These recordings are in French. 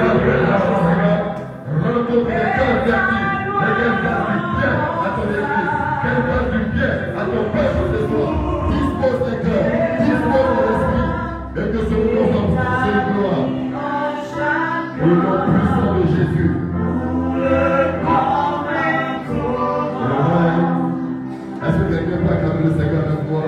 Regardez la du bien à ton église, du bien à ton de toi. Dispose tes cœurs, dispose de l'esprit, et que ce gloires. Au nom puissant de Jésus. Est-ce que quelqu'un peut acclamer le Seigneur avec moi?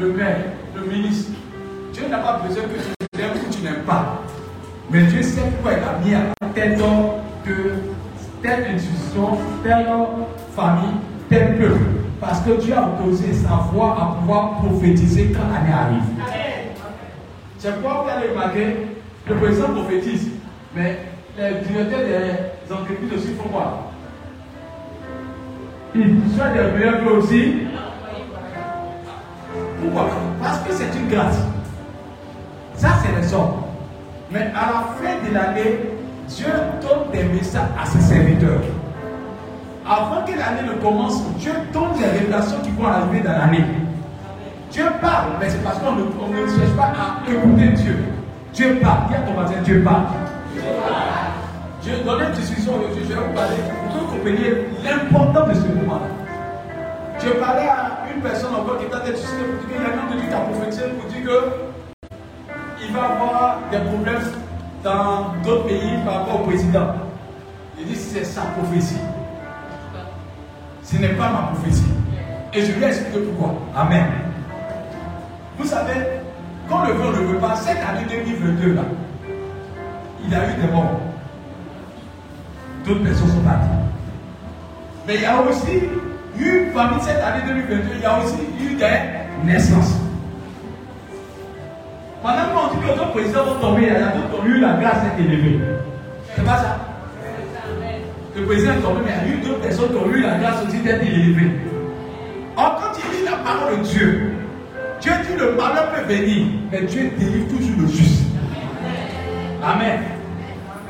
le maire, le ministre. Dieu n'a pas besoin que tu aimes ou tu n'aimes pas. Mais Dieu sait pourquoi il a mis à tête de telle institution, telle famille, tel peuple. Parce que Dieu a autorisé sa voix à pouvoir prophétiser quand l'année arrive. C'est pourquoi vous allez remarquer, le président prophétise, mais les directeurs des entreprises aussi font quoi? Ils soient des meilleurs aussi, pourquoi? Parce que c'est une grâce. Ça, c'est les hommes. Mais à la fin de l'année, Dieu donne des messages à ses serviteurs. Avant que l'année ne commence, Dieu donne des révélations qui vont arriver dans l'année. Dieu parle, mais c'est parce qu'on ne, cherche pas à écouter Dieu. Dieu parle. Dis à ton voisin, Dieu parle. Je vais donner une discussion aujourd'hui, je vais vous parler pour que vous compreniez l'importance de ce moment-là. Je parlais à personne encore qui t'a été suscitée pour dire y a même de lui qui pour dire que il va avoir des problèmes dans d'autres pays par rapport au président. Il dit c'est sa prophétie. Ce n'est pas ma prophétie. Et je lui ai expliqué pourquoi. Amen. Vous savez, quand le vent ne veut pas, cette année 2022 là, il y a eu des morts. D'autres personnes sont parties. Mais il y a aussi eu parmi cette année 2022, il y a aussi eu des naissances. Pendant qu'on dit que ton président va tomber, il y a d'autres ont eu la grâce d'être élevée. C'est pas ça? Le président est tombé, mais il y a eu d'autres personnes qui ont eu la grâce aussi d'être élevées. Or, quand il lit la parole de Dieu, Dieu dit le malheur peut venir, mais Dieu délivre toujours le juste. Amen.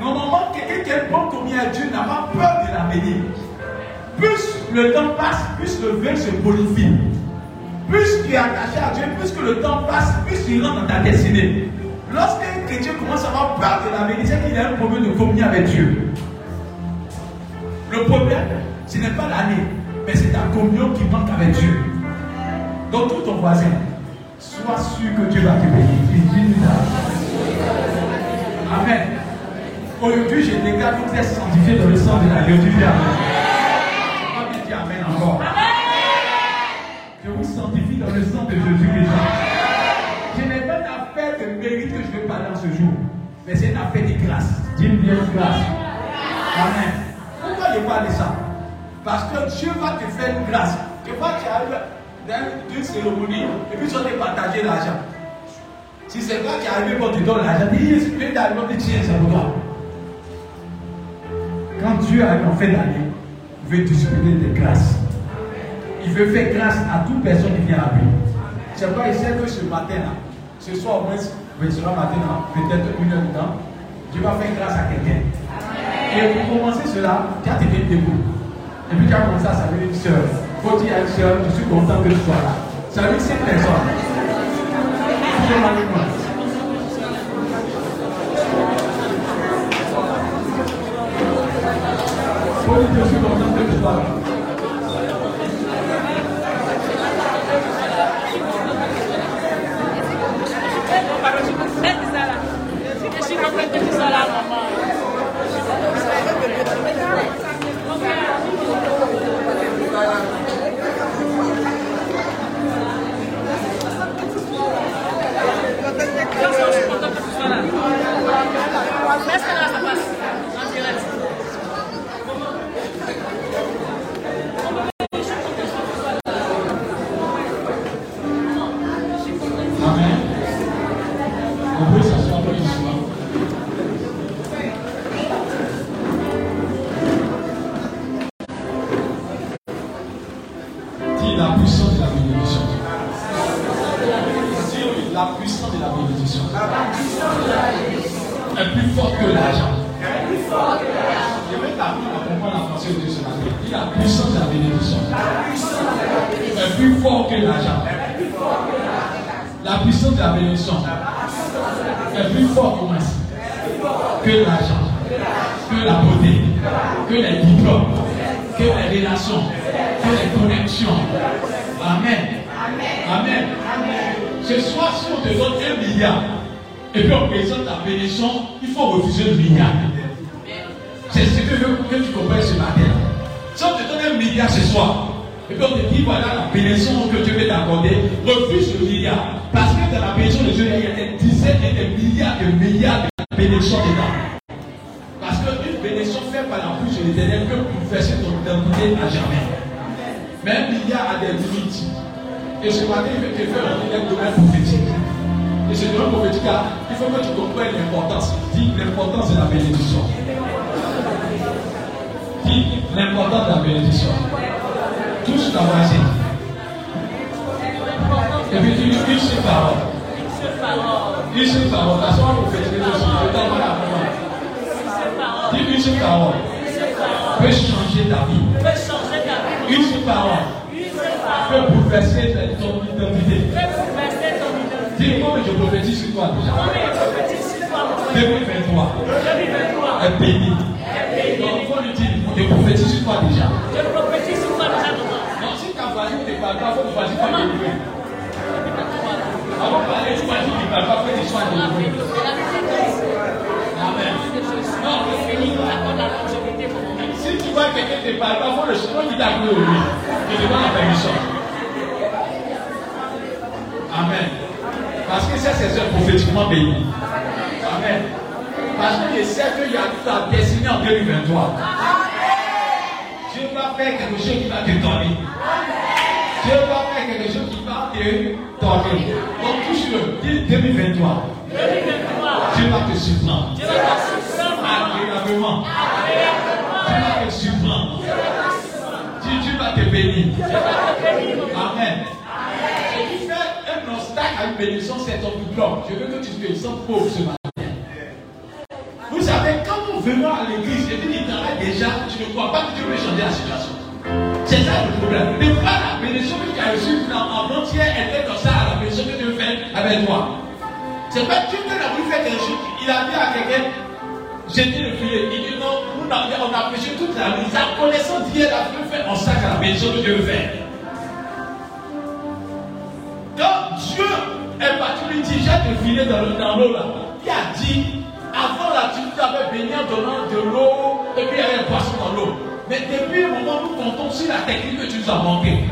Normalement, quelqu'un qui est bon comme Dieu n'a pas peur de la bénir. Plus le temps passe, plus le vin se bonifie. Plus tu es attaché à Dieu, plus que le temps passe, plus tu rentres dans ta destinée. Lorsqu'un chrétien commence à avoir peur de la vérité, il a un problème de communion avec Dieu. Le problème, ce n'est pas l'année, mais c'est ta communion qui manque avec Dieu. Donc tout ton voisin, sois sûr que Dieu va te bénir. Amen. Aujourd'hui, je déclare que vous êtes sanctifié dans le sang de la Dieu. d'une vieille grâce. Amen. Pourquoi je parle de ça? Parce que Dieu va te faire une grâce. Des fois, tu arrives dans une cérémonie et puis tu vas te partager l'argent. Si c'est toi qui arrives quand tu donnes l'argent, dis il est d'arriver, on dit tiens, c'est pour toi. Quand Dieu arrive en fin d'année, il veut distribuer des grâces. Il veut faire grâce à toute personne qui vient à lui. C'est pourquoi il sait que ce matin-là, ce soir au moins, ce matin, peut-être une heure de temps, Dieu va faire grâce à quelqu'un. Et pour commencer cela, tu as tenu debout. Et puis tu as commencé à saluer une soeur. Faut dire à une soeur, je suis content que tu sois là. Salut ces personnes. Faut dire, je suis content que tu sois là. chorar, mamãe. que l'argent, que la beauté, que les diplômes, que les relations, que les connexions. Amen. Amen. Ce soir, si on te donne un milliard et puis on présente la bénédiction, il faut refuser le milliard. C'est ce que je veux que tu comprennes ce matin. Si on te donne un milliard ce soir, et puis on te dit voilà la bénédiction que Dieu veut t'accorder, refuse le milliard. Parce que dans la bénédiction de Dieu, il y a des dizaines et des milliards de milliards de bénédictions dedans. Parce qu'une bénédiction faite par la bouche de l'éternel peut confesser ton identité à jamais. Mais un milliard a des limites. Et ce matin, il veut te faire un domaine prophétique. Et ce domaine prophétique, il faut que tu comprennes l'importance. Dis l'importance de la bénédiction. Dis l'importance de la bénédiction. Tous la voisine. Et puis une seule parole. Une seule parole. Une seule parole. Parce qu'on vous fait des choses. Dis une seule parole. Peut changer ta vie. Peut changer ta vie. Une seule parole. Peut bouleverser ton identité. Dis moi je prophétise sur toi déjà. 2023. Un béni. Donc il faut lui dire, je prophétise sur toi déjà. Je prophétise sur toi déjà. Donc si ta ne pas, faut que. Avant de parler du mois d'août, il n'a pas fait des choix de l'avenir. Si tu vois quelqu'un te parler, parfois le chemin qui t'a appelé au lui, tu demandes la permission. Amen. Parce que ça, c'est un prophétiquement béni. Amen. Parce que je sais qu'il y a ta destinée en 2023. Amen. Dieu va faire quelque chose qui va te donner. Amen. Dieu va faire quelque chose qui et. Donc touche-le. Dis 2023. 2023. Dieu va te surprendre. Dieu va te surprendre. Dieu va te surprendre. Dieu va te bénir. Amen. Si tu fais un obstacle à une bénédiction, c'est ton diplôme. Je veux que tu te bénisses pauvre ce matin. Vous savez, quand nous venons à l'église, et qu'il travaille déjà, tu ne crois pas que Dieu peut changer la situation. C'est ça le problème. Et pas la bénédiction que tu as reçue en entière était comme ça à la bénédiction que Dieu fait avec toi. C'est pas Dieu qui a voulu faire quelque chose. Il a dit à quelqu'un, j'ai dit le filet. Il dit non, nous on a péché toute la nuit. La connaissance d'hier, la fait faire, on sac à la bénédiction que Dieu veut faire. Quand Dieu est parti lui dire, jette le filet dans l'eau là, il a dit, avant là, tu t'avais béni en donnant de l'eau, et puis il y avait un poisson dans l'eau. Mais depuis un moment, nous comptons sur la technique que tu nous as montée.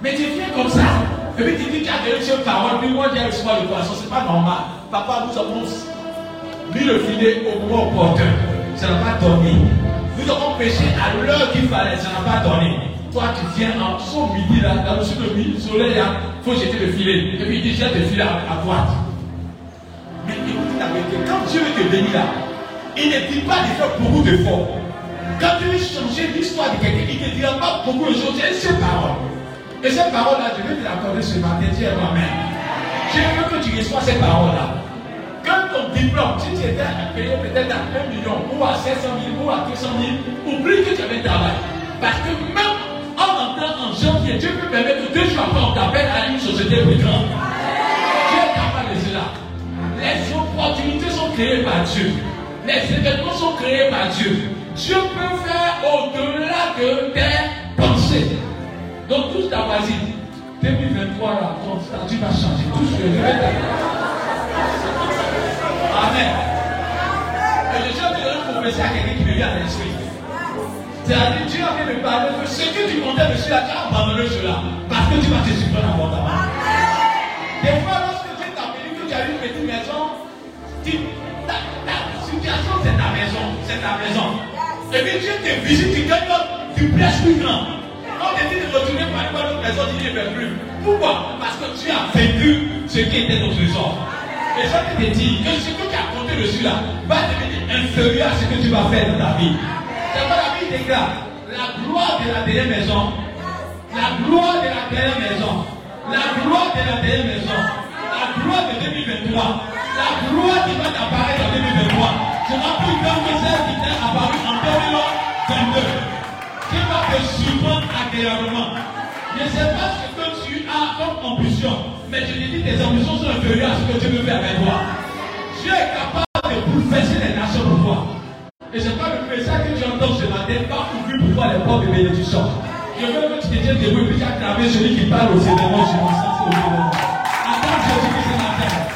Mais tu viens comme ça, et puis tu dis tu as donné sur parole, puis moi j'ai reçu le poisson, c'est pas normal. Papa, nous avons mis le filet au moment opportun. Ça n'a pas donné. Nous avons pêché à l'heure qu'il fallait, ça n'a pas donné. Toi, tu viens en son midi là, dans le sud le soleil là, il faut jeter le filet. Et puis il dit jette le filet à, droite. Mais écoute la vérité, quand Dieu veut te bénir là, il ne dit pas de faire beaucoup d'efforts. Quand tu veux changer l'histoire de quelqu'un, il te dira pas beaucoup de choses. J'ai ces paroles. Et ces paroles-là, je vais te l'accorder ce matin. Dis à toi-même. Je veux que tu reçois ces paroles-là. Quand ton diplôme, si tu étais payé peut-être à 1 million, ou à 500 000, ou à 200 000, oublie que tu avais travail. Parce que même en entrant en janvier, Dieu peut permettre que deux jours après, on t'appelle à une société plus grande. Dieu est capable de cela. Les opportunités sont créées par Dieu. Les événements sont créés par Dieu. Dieu peut faire au-delà de tes pensées. Donc, tout ta voisine, 2023, là, ton statut va changer. Tout ce que je vais Amen. Et je train de confesser à quelqu'un qui me vient à l'esprit. C'est-à-dire, Dieu a fait me parler que ce que tu comptais dessus là, tu as abandonné cela. Parce que tu vas te supprimer abondamment. Des fois, lorsque Dieu t'a béni, que tu as une petite maison, tu, ta, ta situation, c'est ta maison. C'est ta maison. Et puis Dieu te visite, tu gagnes tu prêches plus grand. Tu dit de retourner par une autre maison, tu ne veux plus. Pourquoi? Parce que tu as vécu ce qui était notre trésor. Et ça te dit que ce que tu as compté dessus là va devenir inférieur à ce que tu vas faire dans ta vie. C'est pas la Bible déclare la gloire de la dernière maison, la gloire de la dernière maison, la gloire de la dernière maison, la gloire de 2023, la gloire qui va t'apparaître en 2023 sera plus grande que celle qui t'est apparue en 2022. Qui va te surprendre agréablement. Je ne sais pas ce que tu as comme ambition, mais je te dis tes ambitions sont inférieures à ce que tu veux faire avec toi. Dieu est capable de bouleverser les nations pour toi. Et c'est pas le message que tu entends ce matin pas ouvrir pour toi les portes de bénédiction. Je veux que tu te tiennes debout et puis tu acclames celui qui parle aux événements sur mon sens au événements. Acclame Jésus ce matin.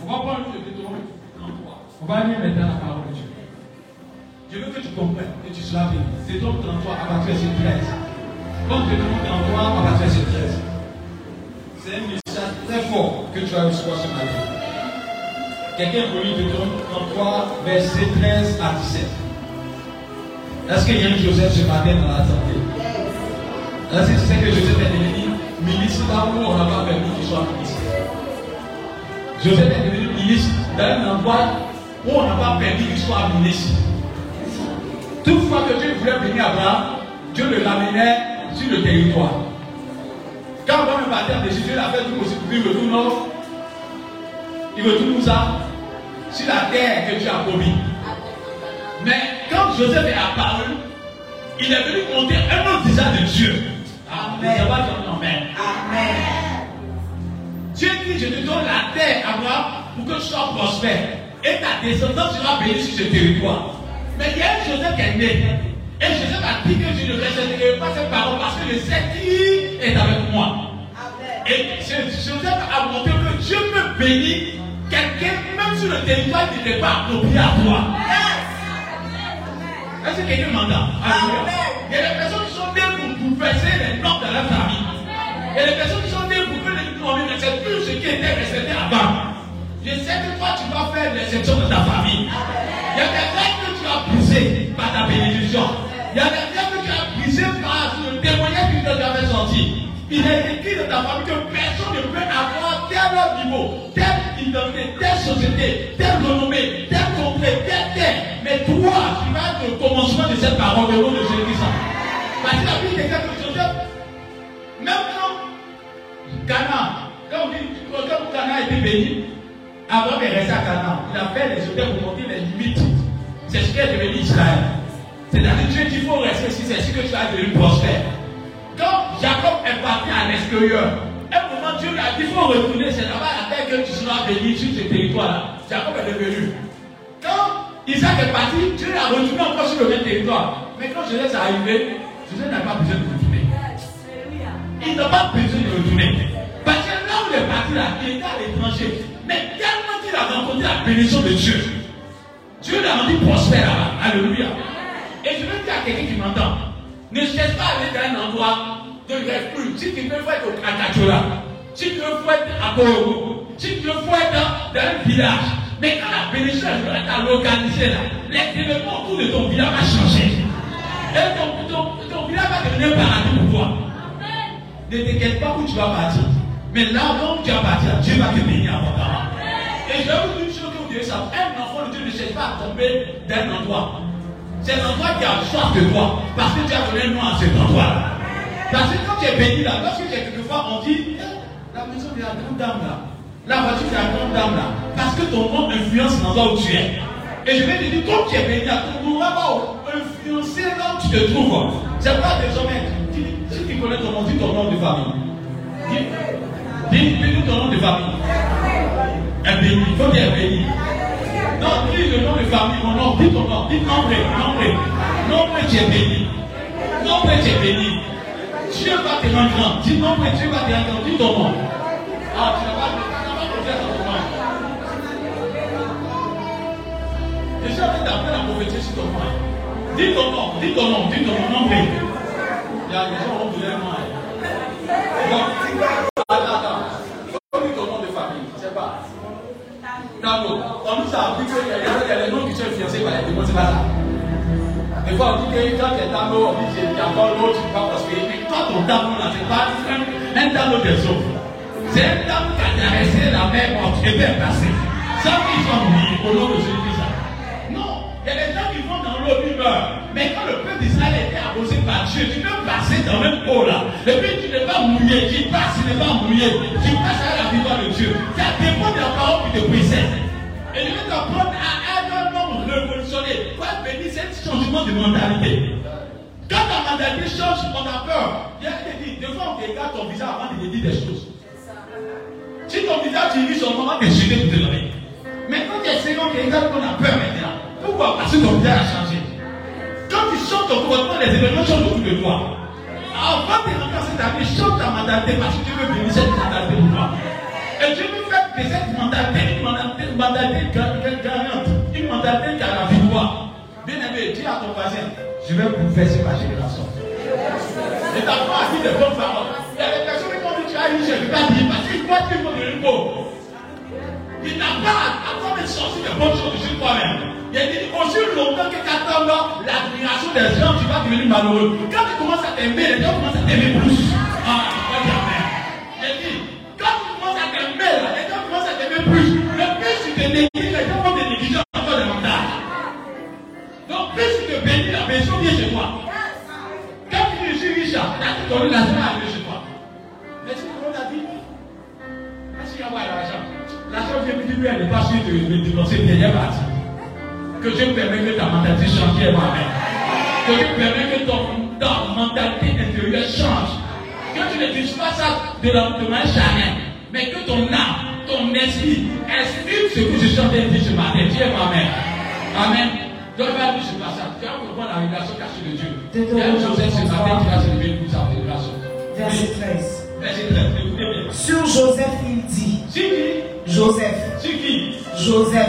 On va prendre le Deutéronome 33. On va maintenant la parole de Dieu. Je veux que tu comprennes, que tu sois béni. Deutéronome 33 à partir de 13. Comme Deutéronome 33 à partir de 13. C'est un message très fort que tu as reçu ce matin. Quelqu'un peut lire Deutéronome 33, verset 13 à 17. Est-ce qu'il y a un Joseph ce matin dans la santé? Est-ce que sais que Joseph est devenu ministre là où on n'a pas permis qu'il soit ministre? Joseph est devenu ministre dans un endroit où on n'a pas permis qu'il soit ministre. Toutefois que Dieu voulait bénir Abraham, Dieu le ramenait sur le territoire. Quand Abraham est parti en Égypte, Dieu l'a fait tout possible pour qu'il retourne il retourne où ça Sur la terre que Dieu a promis. Mais quand Joseph est apparu, il est venu montrer un autre visage de Dieu. Amen. Amen. Amen. Dieu dit, je te donne la terre, Abraham, pour que tu sois prospère. Et ta descendance sera bénie sur ce territoire. Mais il y a un Joseph qui est né. Et Joseph a dit que je ne respecterai pas cette parole parce que je sais qui est avec moi. Et Joseph a montré que Dieu peut bénir quelqu'un, même sur le territoire qui n'est pas approprié à toi. Est-ce que quelqu'un m'entend? Il y a des personnes qui sont nées pour bouleverser les normes de leur famille. Il y a des personnes qui sont nées pour que les familles n'acceptent plus ce qui était respecté avant. Je sais que toi, tu vas faire l'exception de ta famille. Il y a des règles que tu as brisées par ta bénédiction. Il y a des règles que tu as brisées par le témoignage que tu avais sorti. Il est écrit dans ta famille que personne ne peut avoir tel niveau, telle identité, telle société, telle renommée, telle contrée, telle terre. Mais toi, tu vas être le commencement de cette parole au nom de Jésus-Christ. Parce que la Bible déclare que Joseph, même quand Cana, quand, quand Cana a été béni, avant de rester à Cana, il a fait les hôtels pour monter les limites. C'est ce qui est devenu Israël. C'est-à-dire Dieu dit qu'il faut rester ici, c'est ce que tu as devenu prospère. Jacob est parti à l'extérieur, un moment Dieu lui a dit il faut retourner, c'est là-bas la que tu seras béni sur ce territoire-là. Jacob est devenu. Quand Isaac est parti, Dieu l'a retourné encore sur le même territoire. Mais quand Joseph est arrivé, Joseph n'a pas besoin de retourner. Il n'a pas besoin de retourner. Parce que là où il est parti, là, il était à l'étranger. Mais tellement qu'il a rencontré la bénédiction de Dieu, Dieu l'a rendu prospère là-bas. Alléluia. Et je veux dire à quelqu'un qui m'entend, ne cherche pas à aller dans un endroit de rêve plus. Si tu veux être au Kakachola, si tu veux être à Korogo, si tu veux être dans, un village, mais quand la bénédiction est localisée là, les événements autour de ton village va changer. Et ton, ton, ton village va devenir paradis pour toi. Ne t'inquiète pas où tu vas partir. Mais là où tu vas partir, Dieu va te bénir abondamment. Et je vais vous dire une chose que vous devez savoir. Un enfant de Dieu ne cherche pas à tomber d'un endroit. C'est l'endroit qui a soif de toi. Parce que tu as donné nom à cet endroit-là. Parce que quand tu es béni là, lorsque quelquefois on dit, la maison de la grande dame là, La voiture qui a grande dame là. Parce que ton nom influence l'endroit où tu es. Et je vais te dire, comme tu es béni, ton nom va influencer là où tu te trouves. C'est pas hommes. Si tu connais ton nom, dis ton nom de famille. Dis, dis ton nom de famille. Un béni. Il faut dire béni. Dis le nom de famille, mon nom, dis ton nom, dis nombre, nombre. Nombre, tu es béni. Nombre, tu es béni. Dieu va te rendre grand. Dis nombre, Dieu va te rendre grand. Dis ton nom. Ah, tu n'as pas, de faire ton nom. Déjà, avec d'appeler la prophétie sur ton nom. Dis ton nom, dis ton nom, dis ton nom, nombre. Il y a des gens qui ont voulu moi. Attends, attends. Tano, on nous a appris qu'il y, a des noms qui sont fiancés par les démons, c'est pas ça. Des fois, on dit que quand tu es Tano, on dit qu'il y a encore l'autre, tu vas prospérer. Mais toi, ton Tano, là, c'est pas un, Tano des autres. C'est un Tano qui a traversé la mer morte et bien passé. Ça, ils sont mouillés au nom de Jésus-Christ. Non, il y a des gens qui vont dans l'eau, ils meurent. Tu peux passer dans même eau là. Et puis tu n'es pas mouillé, tu passes, tu n'es pas mouillé. Tu passes à la victoire de Dieu. Ça dépend de la parole qui te précède. Et je vais t'apprendre à un homme révolutionné. Quoi bénir, un changement de mentalité. Quand ta mentalité change, on a peur. Il y a des fois regarde ton visage avant de te dire des choses. Si ton visage tu vis son moment, tu es pour te donner. Mais quand tu es sérieux, on regarde qu'on a peur maintenant. Pourquoi? Parce que ton visage a changé. Ton les événements changent autour de toi. Avant de rentrer dans cette année, change ta mentalité parce que tu veux bénir cette mentalité pour toi. Et Dieu veut faire de cette mentalité une mentalité, une gagnante, une mentalité qui a la victoire. Bien aimé, dis à ton voisin, je vais vous faire ma génération. Et ta femme a dit des bonnes paroles. Il y a des personnes qui vont dire, tu as eu, je ne vais pas dire, parce qu'il croit qu'il faut devenir pauvre. Il n'a pas à toi de sortir des bonnes choses sur toi-même. Il a dit aussi longtemps que tu attends l'admiration des gens, tu vas devenir malheureux. Quand tu commences à t'aimer, les gens commencent à t'aimer plus. Ah. Il dit, quand tu commences à t'aimer, les gens commencent à t'aimer plus. Le plus tu te négliges, les gens vont te négliger encore davantage. Donc, plus tu te bénis, la maison vient chez toi. Quand tu es riche, la à aller chez toi. Mais tu comprends la qu'il y a L'argent vient me dire, lui, elle n'est pas sûre de dépenser une dernière partie. Que Dieu permet que ta mentalité change, moi-même. Que Dieu permet que ton, ta mentalité intérieure change. Que tu ne dises pas ça de la de manière charnelle, mais que ton âme, ton esprit, exprime ce que je train de dire ce matin. Dieu moi-même. Amen. Donc, va dire ce passage. Tu vas comprendre la révélation cachée de Dieu. Il y a Joseph ce matin qui va se lever pour sa révélation. Verset 13. Verset 13. Écoutez bien. Sur Joseph, il dit. Joseph. Joseph.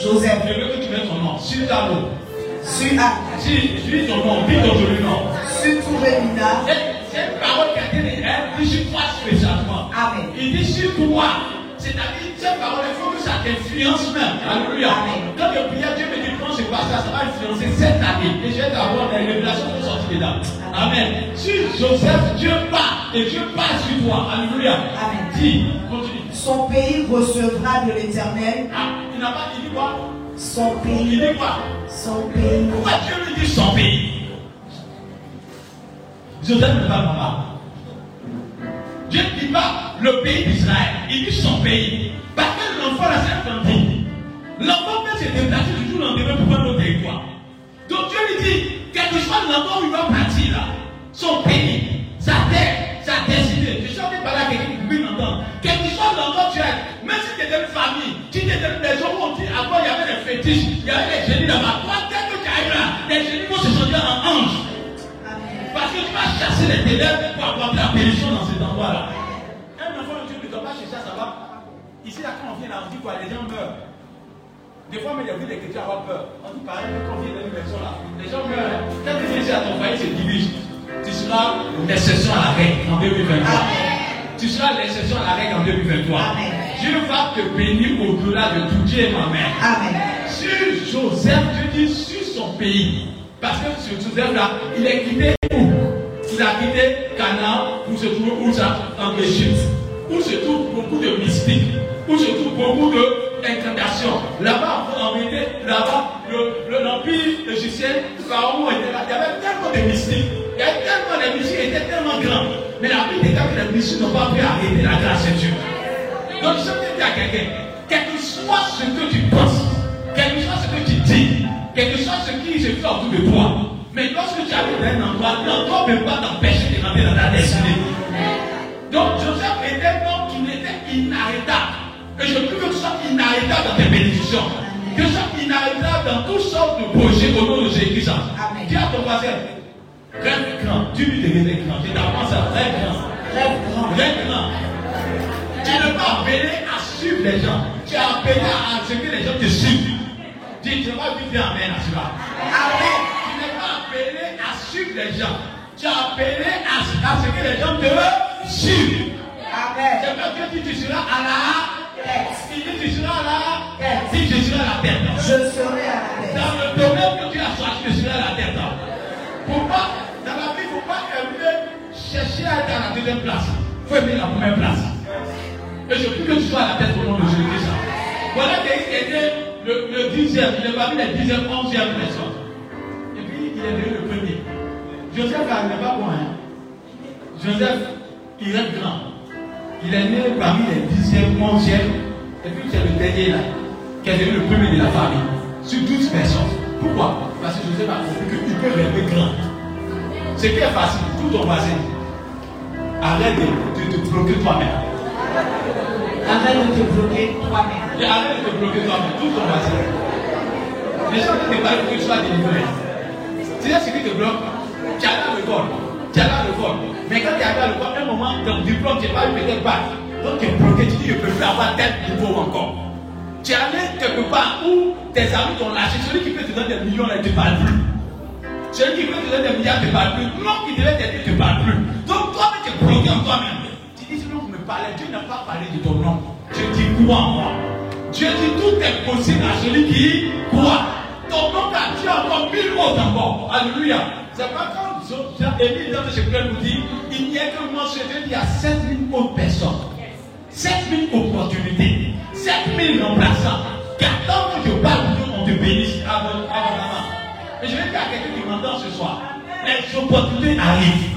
Joseph. Je veux que tu mettes ton nom. Sur ta l'eau. Sur A. Dis ton nom. Dis ton joli nom. Sur Touremina. C'est une parole qui a été dit sur toi spécialement. Amen. Il dit sur toi. C'est-à-dire, cette parole, il faut que ça t'influence même. Alléluia. Quand je prie, Dieu me dit, prends ce passage, ça va influencer cette année. Et je vais avoir des révélations sont sorties dedans. Amen. Sur Joseph, Dieu part. Et Dieu passe sur toi. Alléluia. Amen. Dis, continue. Son pays recevra de l'éternel. Ah, il n'a pas dit quoi? Son Il pays. dit quoi? Son pays. Pourquoi Dieu lui dit son pays? Joseph ne parle pas. Dieu ne dit pas le pays d'Israël, il dit son pays. Parce que l'enfant là, c'est un petit. L'enfant peut se déplacer du jour au lendemain pour prendre notre territoire. Donc Dieu lui dit, quel que soit l'endroit où il va partir là, son pays, sa terre, sa destinée. Je suis en train de parler à quelqu'un qui peut m'entendre. Quel que soit l'endroit où tu es, même si tu es dans une famille, tu dans une maison où on dit avant il y avait des fétiches, il y avait des génies là-bas. Toi, dès que tu arrives là, les génies vont se sentir en ange. Parce que tu vas chasser les ténèbres pour apporter la bénédiction dans Un enfant de Dieu ne doit pas chercher à savoir. Ici, là, quand on vient là, on dit quoi Les gens meurent. Des fois, mais il y a vu des chrétiens avoir peur. On dit pareil, quand on vient dans une maison là, les gens meurent. Quand tu viens ici à ton foyer, c'est divise. Tu seras l'exception à la règle en 2023. Tu seras l'exception à la règle en 2023. Amen. Dieu va te bénir au-delà de tout. Dieu est ma mère Amen. sur Joseph, Dieu dit sur son pays. Parce que sur Joseph là, il est quitté Il a quitté Canaan pour se trouver où ça En Égypte. Où se trouvent beaucoup de mystiques. Où se trouvent beaucoup d'incantations. Là-bas, en vérité, là-bas, le- le- l'empire égyptien, Pharaon était là. Il y avait tellement de mystiques. Il y avait tellement de mystiques, étaient tellement grands. Mais la Bible déclare que les mystiques n'ont pas pu arrêter la grâce de Dieu. Donc je veux dire à quelqu'un, quel que soit ce que tu penses, quel que soit ce que tu dis, quel que soit ce qui se fait autour de toi, mais lorsque tu arrives dans un endroit, l'endroit ne peut pas t'empêcher de rentrer dans ta destinée. Donc Joseph était un homme qui était inarrêtable. Et je veux que tu sois inarrêtable dans tes bénédictions. Que tu sois inarrêtable dans toutes sortes de projets au nom de Jésus-Christ. Dis à ton voisin, rêve grand. Tu lui deviens grand. Je t'apprends ça, rêve grand. Rêve grand. Rêve grand. Tu n'es pas appelé à suivre les gens. Tu es appelé à ce que les gens te suivent. Dis, tu vas dire Amen à cela. Amen. Tu n'es pas appelé à suivre les gens. Tu es appelé à, à ce que les gens te suivent. Amen. C'est pas que tu seras à la Tête. Si tu seras là, Tête. si je serai à la tête. Je serai à la tête. Dans le domaine que tu as choisi, je serai à la tête. Pas, dans la vie, il ne faut pas aimer chercher à être à la deuxième place? Il faut aimer la première place. Et je prie que tu sois à la tête au nom de Jésus. Voilà qu'il était le, le dixième, il est parmi les dixième, onzième personnes. Il est devenu le premier. Joseph n'est pas bon. Hein? Joseph, il est grand. Il est né parmi les dixième, onzième. Et puis c'est le dernier là, qui est devenu le premier de la famille. Sur 12 personnes. Pourquoi? Parce que Joseph a compris qu'il peut rêver grand. Ce qui est facile, tout ton voisin. Arrête de, te bloquer toi-même. Arrête de te bloquer toi-même. Arrête de te bloquer toi-même, tout ton voisin. Les gens qui te parlent que tu sois délivré. Tu sais ce qui te bloque Tu as le vol. Tu as là le vol. Mais quand tu vol, à un moment, ton diplôme, tu n'es pas eu peut-être pas. Donc tu es bloqué, tu dis, je ne peux plus avoir tel niveau encore. Tu es allé quelque part où tes amis t'ont lâché. Celui qui peut te donner des millions, là, il ne te parle plus. Celui qui peut te donner des milliards ne te parle plus. L'homme qui devait t'aider ne te parle plus. Donc toi, tu es bloqué en toi-même. Tu dis, sinon, vous me parlez. Dieu n'a pas parlé de ton nom. Dieu dit, crois en moi. Dieu dit, tout est possible à celui qui croit. Ton nom a Dieu encore mille autres encore. Alléluia. C'est pas quand Élie dans ce que nous dit, il n'y a que Dieu, il y a 7000 autres personnes. 7000 opportunités, 7000 remplaçants, qui attendent que je parle pour qu'on te bénisse abondamment. Mais je vais dire à quelqu'un qui m'entend ce soir, les opportunités arrivent.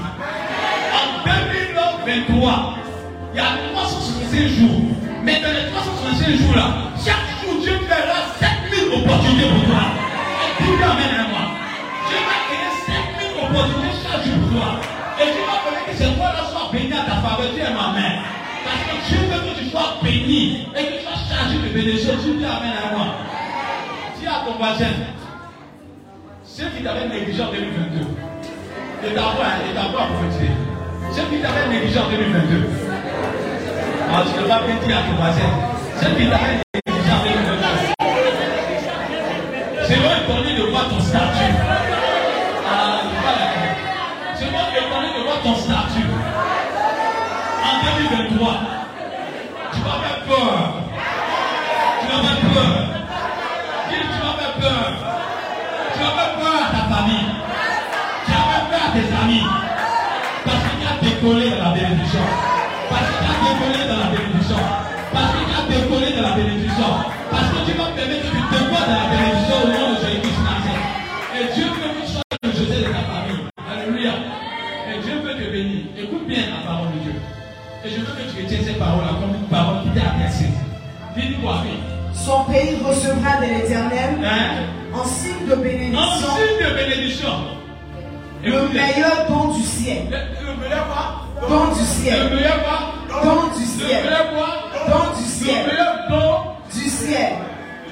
En 2023, il y a 365 jours. Mais dans les 365 jours là, chaque jour, Dieu fera 7000 opportunités pour toi. Tout amène à moi. Dieu va créer 7000 opportunités chaque jour pour toi. Et tu vas connaître que c'est toi là sois béni à ta faveur, tu es ma mère. Parce que Dieu veut que tu sois béni et que tu sois chargé de bénédiction. Dieu t'amène à moi. Dis à ton voisin, ceux qui t'avaient négligé en 2022, et t'envoie, et à prophétiser. Ceux qui t'avaient négligé en 2022, alors tu ne vas bien dire à ton voisin, ceux qui t'avaient En 2023, tu Son pays recevra de l'éternel Hein? en signe de En bénédiction signe de bénédiction. le meilleur don du ciel. Le, le meilleur quoi? Don du Le ciel. meilleur quoi? Don du Le ciel. meilleur quoi? Don du Le ciel. meilleur don. Du ciel.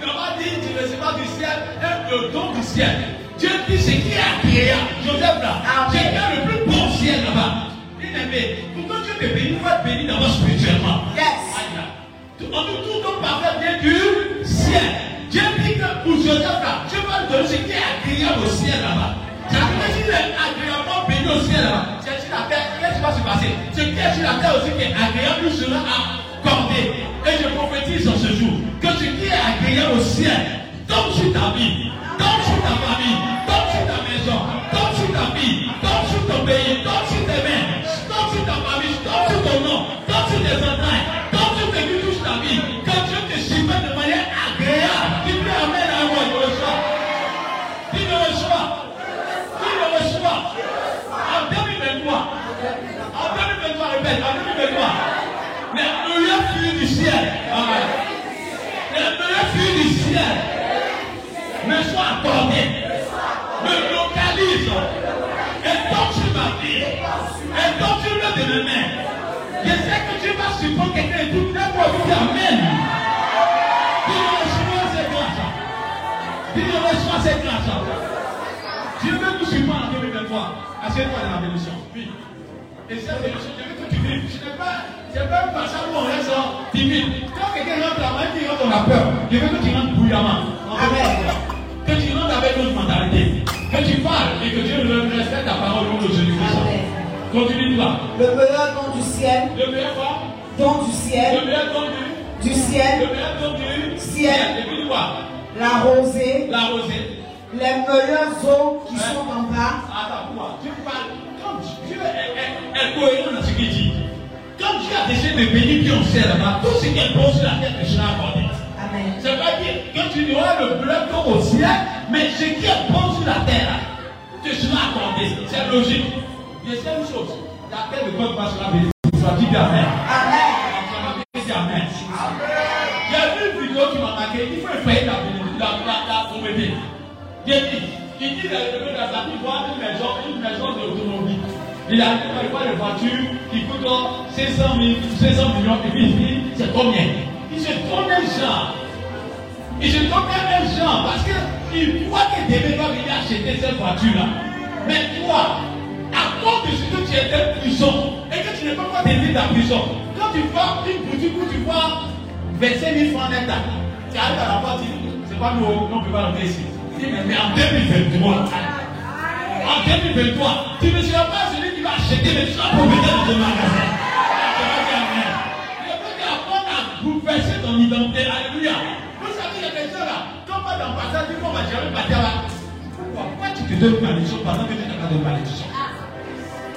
Il n'a pas dit tu recevras du ciel, un le don du ciel. Dieu dit ce qui est agréable. Joseph là, bien le plus bon ciel là-bas. Bien aimé, pour que Dieu te il faut être béni d'abord spirituellement. Yes. Tout, tout don parfait vient du ciel. Dieu dit que pour Joseph là, Dieu va donner ce qui est agréable au ciel là-bas. Ça veut dire qu'il est agréablement béni au ciel là-bas. C'est sur la terre, qu'est-ce qui va se passer Ce qui est sur la terre aussi qui est agréable lui sera accordé. Et je prophétise en ce jour que ce qui est agréable au ciel tombe sur ta vie, tombe sur ta famille, tombe sur ta maison, tombe sur ta vie, tombe sur ton pays, tombe sur me accordée, me localise, et torture ma vie, et torture le de mes mains. Je sais que tu vas supporter quelqu'un et tout le monde Amen. Dis-le, reçois cette grâce. Dieu veut nous supporter en 2023. Assieds-toi dans la bénédiction. Oui. Et cette bénédiction, je veux que tu vives. Ce n'est pas, c'est pas un passage où on reste timide. Quand quelqu'un rentre là, même si on a peur, je veux que tu rentres bouillamment. Amen. Que tu parles et que Dieu respecte ta parole au nom de Jésus-Christ. Continue toi. Le meilleur don du ciel, Le meilleur quoi? Don du Le ciel, meilleur don du? Du Le ciel, meilleur don du? Ciel. Et puis quoi la rosée, La rosée. les meilleures eaux qui sont en bas. Attends, quoi Tu parles. Quand Dieu est, est- est cohérent dans ce qu'il dit. Quand Dieu a décidé de bénir qui on sait là-bas, tout ce qu'elle pose sur la tête te sera accordé. Amen. C'est pas dire que tu auras le bleu comme au ciel, mais ce qui est bon sur la terre, te sera accordé. C'est logique. Une chose. La terre de God va sera bénie. Soit dit Amen. Amen. Amen. Il y a une vidéo qui m'a marqué. Il faut payer la, la, la, la pauvreté. Il dit, il dit dans le dans sa vie, voir une maison, une maison d'automobile. Il a il voit une voiture qui coûte 500, 000, 500 millions et puis il dit, c'est combien? Il se trompe un genre. Il se trompe un genre parce qu'il voit que David va venir acheter cette voiture-là. Mais toi, à cause de ce que tu étais puissant et que tu n'es pas encore délivré de la prison, quand tu vois une boutique où tu vois 25 000 francs net, tu arrives à la dis, c'est pas nous, on ne peut pas rentrer ici. Mais, en 2023, en 2023, tu ne seras pas celui qui va acheter, mais tu seras propriétaire de ton magasin. Dire. Je veux t'apprendre à bouleverser ton identité. Alléluia. Pourquoi Pourquoi tu te donnes une malédiction pendant que tu n'as pas de malédiction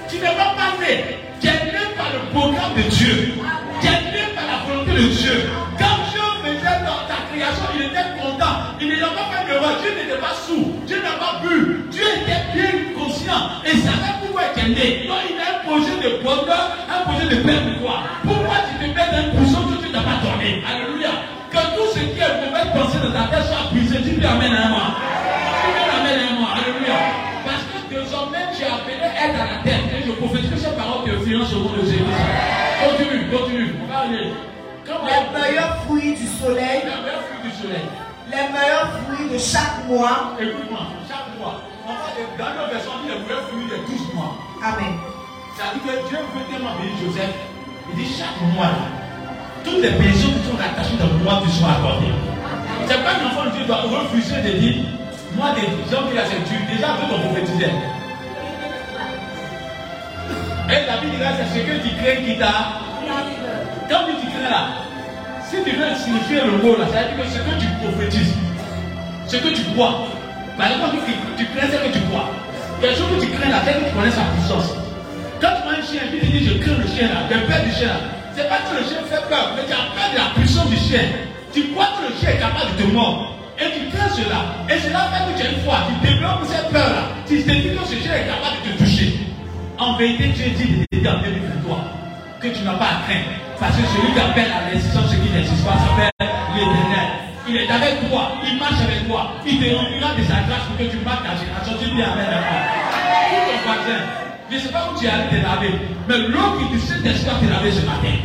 Tu ne vas pas né. Tu es né par le programme de Dieu. Tu es né par la volonté de Dieu. Quand Dieu faisait dans ta création, il était content. Il n'a pas fait de. Dieu n'était pas sourd. Dieu n'a pas bu. Dieu était bien conscient et savait pourquoi il était né. Donc il a un projet de bonheur, un projet de paix pour toi. Pourquoi tu te mets dans une tête soit brisé. Tu dis Amen à moi. Tu dis Amen à moi. Alléluia. Parce que désormais tu as appelé être à la tête. Et je prophétise que ces paroles te financent au nom de Jésus. Continue, continue. On va aller. Les meilleurs fruits du soleil, la meilleure fruit du soleil. les meilleurs fruits de chaque mois. Écoute-moi, chaque mois, on va de- dans nos versions, on dit les meilleurs fruits de 12 mois. Amen. Ça dit que Dieu veut tellement bénir Joseph. Il dit chaque mois, toutes les pensions qui sont rattachées dans le mois te sont accordées. C'est pas un enfant de Dieu doit refuser de dire Moi, des gens qui la ceinture, déjà veut ton prophétiser. Et la Bible dira c'est ce que tu crains qui t'a. Quand tu crains là, si tu veux signifier le mot là, ça veut dire que ce que tu prophétises, ce que tu crois, par exemple, tu, crains ce que tu crois. Quelque chose que tu crains là, c'est que tu connais sa puissance. Quand tu vois un chien, tu dis je crains le chien là, j'ai peur du chien là. C'est pas que le chien fait peur, mais tu as peur de la puissance du chien. Tu crois que le chien est capable de te mordre. Et tu crains cela. Et cela fait que tu as une foi. Tu développes cette peur là. Tu te dis que ce chien est capable de te toucher. En vérité, Dieu dit de t'aider en 2023 que tu n'as pas à craindre. Parce que celui qui appelle à l'existence ce qui n'existe pas s'appelle l'éternel. Il est avec toi, il marche avec toi, il te remplira de sa grâce pour que tu marques ta génération. Tu dis Amen. Tout ton voisin, je ne sais pas où tu es allé te laver, mais l'eau qui du Saint-Esprit a te ce matin.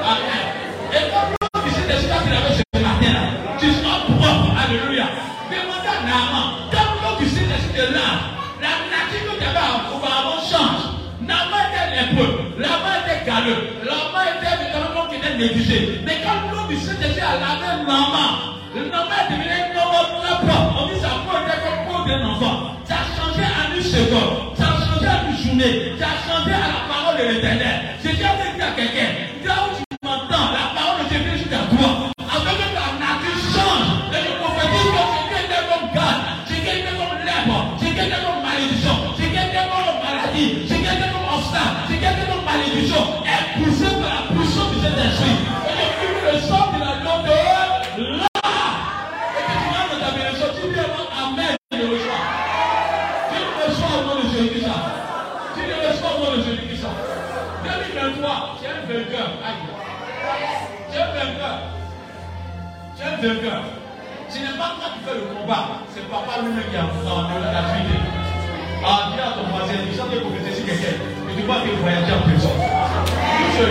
Amen. Et comme l'eau du Saint-Esprit a te ce matin, tu seras propre. Alléluia. Demande à Naaman, comme l'eau du Saint-Esprit te lave, la nature que tu avais change. Naaman était lépreux, Naaman était galeux, Naaman était évidemment qui était négligé. Mais quand l'eau du Saint-Esprit a lavé Naaman, Naaman est devenu un homme très propre. On dit sa peau était comme peau d'un enfant. Ça a changé en une seconde, journée, ça a changé à la parole de l'éternel. J'ai qui a la Trinité. Ah, à ton voisin, tu sens que prophétiser quelqu'un, tu vois que voyager en personne. Tu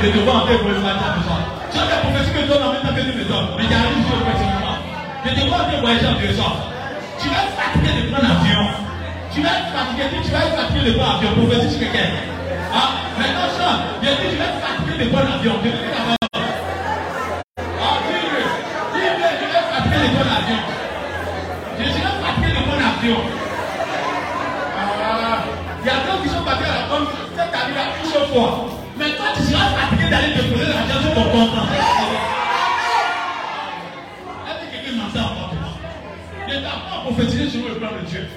en. Tu as des prophéties que tu en même temps que tu me mais il y a rien sur vois en. Tu vas être fatigué de prendre l'avion. Tu vas être fatigué, tu vas être de prendre l'avion, sur quelqu'un. Ah, maintenant, ça, il dit, tu vas être de prendre l'avion. Dis Il y a d'autres qui sont partis à la banque cette année à une fois. Mais toi, tu seras fatigué d'aller te poser l'argent sur ton compte. Est-ce que quelqu'un m'entend encore? Je t'apprends pas à prophétiser sur le plan de Dieu.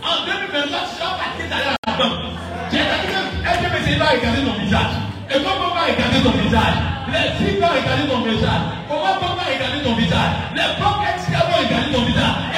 En 2023, tu seras fatigué d'aller à la banque. J'ai dit que FMC va regarder ton visage. Et comment va regarder ton visage Les filles vont regarder ton visage. Comment va regarder ton visage Les banques externes vont regarder ton visage.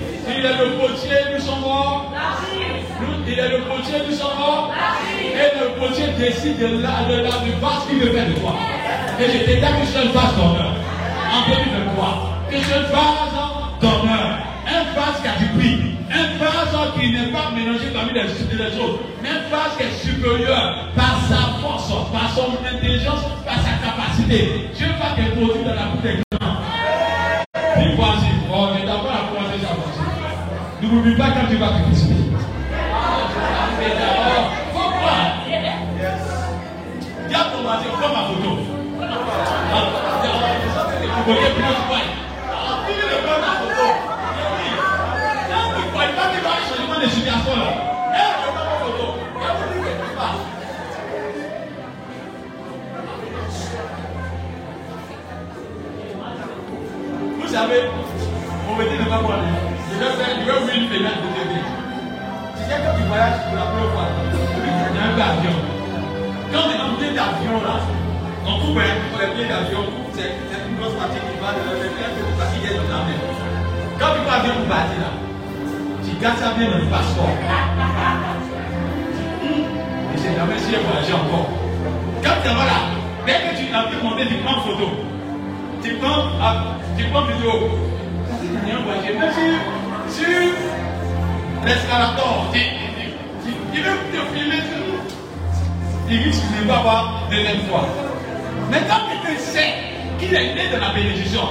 Il est le potier du sang mort. Il est le potier du sang mort. Et le potier décide de la, de la, du qu'il veut faire de toi. Et je dit que je vase d'honneur. En 2023. Que je suis vase d'honneur. Un vase qui a du prix. Un vase qui n'est pas mélangé parmi les, les choses, mais un vase qui est supérieur par sa force, par son intelligence, par sa capacité. Dieu va te produire dans la bouche avoir un changement de situation là. Vous savez, on ne pas vais faire, je vais ouvrir une fenêtre de TV. Si quelqu'un qui voyage pour la première fois, il y a un peu d'avion. Quand on est en billet d'avion là, on coupe hein, pour les billets d'avion, c'est une grosse partie qui va de la partie qui est dans la mer. Quand tu vas bien pour partir là, tu gardes ça bien dans le passeport. Et c'est jamais si j'ai voyagé encore. Quand tu es là, dès que tu as pu monter, tu prends photo. Tu prends, ah, tu prends vidéo. Tu as voyagé. Même si sur l'escalator, il veut te filmer, il risque de ne pas voir deuxième fois. Mais quand tu sais qu'il est né de la bénédiction,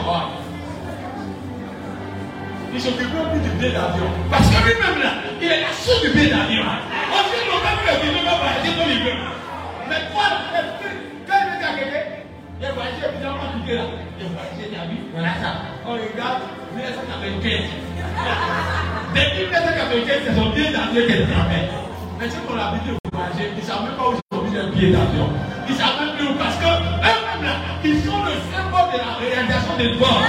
il s'occupe plus du billet d'avion. Parce que lui-même là, il est la source du billet d'avion. On dit qu'on va plus le billet, on va voyager comme il. Mais toi, quand il veut t'arrêter, il a voyagé évidemment tout là. A voyagé, il a vu, voilà ça. On regarde 1995. Depuis 1995, c'est son billet d'avion est fermé. Mais ceux qui ont l'habitude de voyager, ils ne savent même pas où ils ont mis billet d'avion. Ils ne savent même plus où. Parce que eux-mêmes là, ils sont le symbole de la réalisation des bords.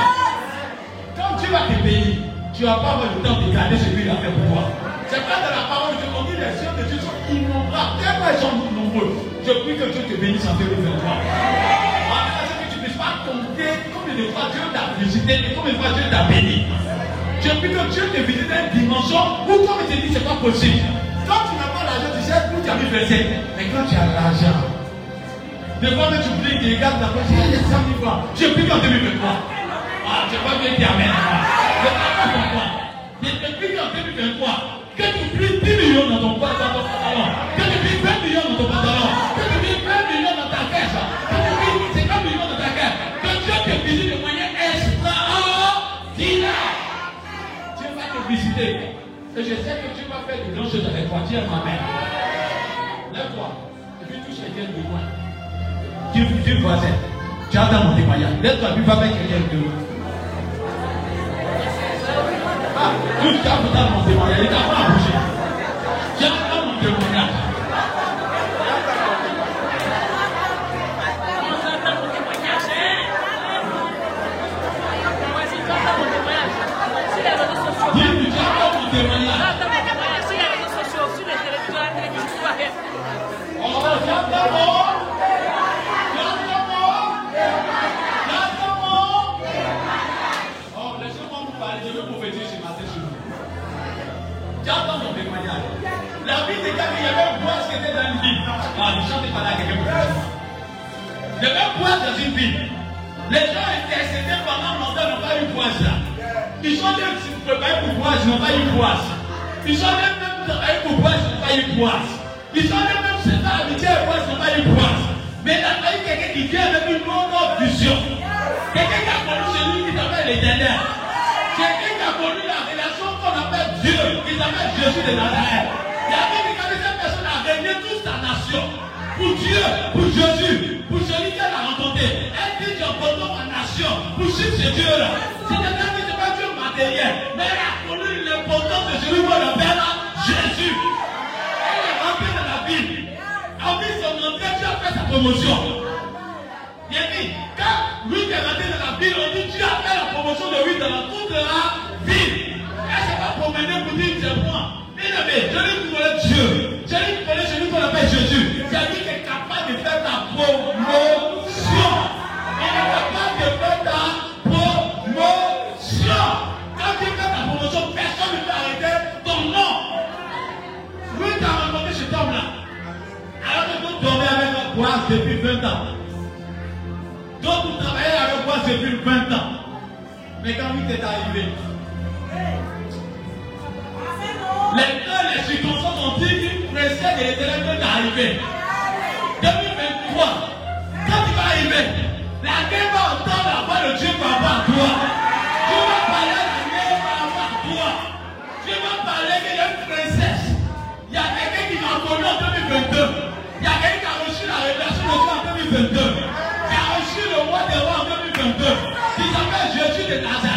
Quand tu vas te payer, tu vas pas avoir le temps de garder ce qu'il a fait pour toi. C'est pas dans la parole de Dieu qu'on dit les cieux de Dieu sont innombrables. Tellement ils sont nombreux. Je prie que Dieu te bénisse en 2023. Compter combien de fois visité et combien de fois Dieu béni. Je prie que Dieu te visite dans une dimension où comme il te dit c'est pas possible. Quand tu n'as pas l'argent, tu sais où tu as mis versé. Mais quand tu as l'argent, des fois que tu pries, tu regardes la poche, il y a 100 000 francs. Je prie qu'en 2023. Ah, je pas bien Amen. Je ne sais pas pourquoi. Mais depuis en 2023, que tu pries 10 millions dans ton que tu pries visiter. Et je sais que tu vas faire de grandes choses avec toi. Tiens, ma mère. Lève-toi. Et puis touche quelqu'un de loin. Dieu, Dieu voisin. Tu as dans mon témoignage. Lève-toi, puis va avec quelqu'un de loin. Ah, temps, vous avez mon témoignage. Il n'a pas Y avait bois dans une ville? Les gens intercédaient pendant longtemps, n'ont pas eu là. Ils sont même préparés pour bois, ils n'ont pas eu bois. Ils sont même préparés pour bois, ils n'ont pas eu bois. Ils sont même c'est pas habitués à bois, ils n'ont pas eu bois. Mais il y a quelqu'un qui vient avec une autre vision. Quelqu'un qui a connu celui qui s'appelle l'éternel. Quelqu'un qui a connu la relation qu'on appelle Dieu, qui s'appelle Jésus de Nazareth. Il a dit que cette personne a gagné toute sa nation. Pour Dieu, pour Jésus, pour celui qui l'a rencontré. Elle dit j'abandonne ma nation pour suivre ce Dieu-là. C'est quelqu'un qui n'est pas Dieu matériel, mais elle a connu l'importance de celui qu'on appelle Jésus. Elle est rentrée dans la ville. Après son entrée, Dieu a fait sa promotion. Bien dit, quand lui est rentré dans la ville, on dit Dieu a fait la promotion de lui dans toute la ville. Elle s'est pas promenée pour dire c'est moi. Bien aimé, celui qui connaît Dieu, celui qui connaît celui qu'on appelle Jésus, c'est lui qui est capable de faire ta promotion. Il est capable de faire ta promotion. Quand tu fais ta promotion, personne ne peut arrêter ton nom. Lui, tu as rencontré cet homme-là. Alors que vous dormez avec bois depuis 20 ans. Donc vous travaillez avec moi depuis 20 ans. Mais quand lui est arrivé, les temps, les circonstances ont dit qu'il précède et est arrivé. 2023, arriver, la guerre va entendre la voix de Dieu par rapport à toi. Tu vas parler à la guerre par rapport à toi. Tu vas parler qu'il y une princesse. Il y a quelqu'un qui m'a connu en 2022. Il y a quelqu'un qui a reçu la révélation de Dieu en 2022. Qui a reçu le roi des rois en 2022. Qui s'appelle Jésus de Nazareth.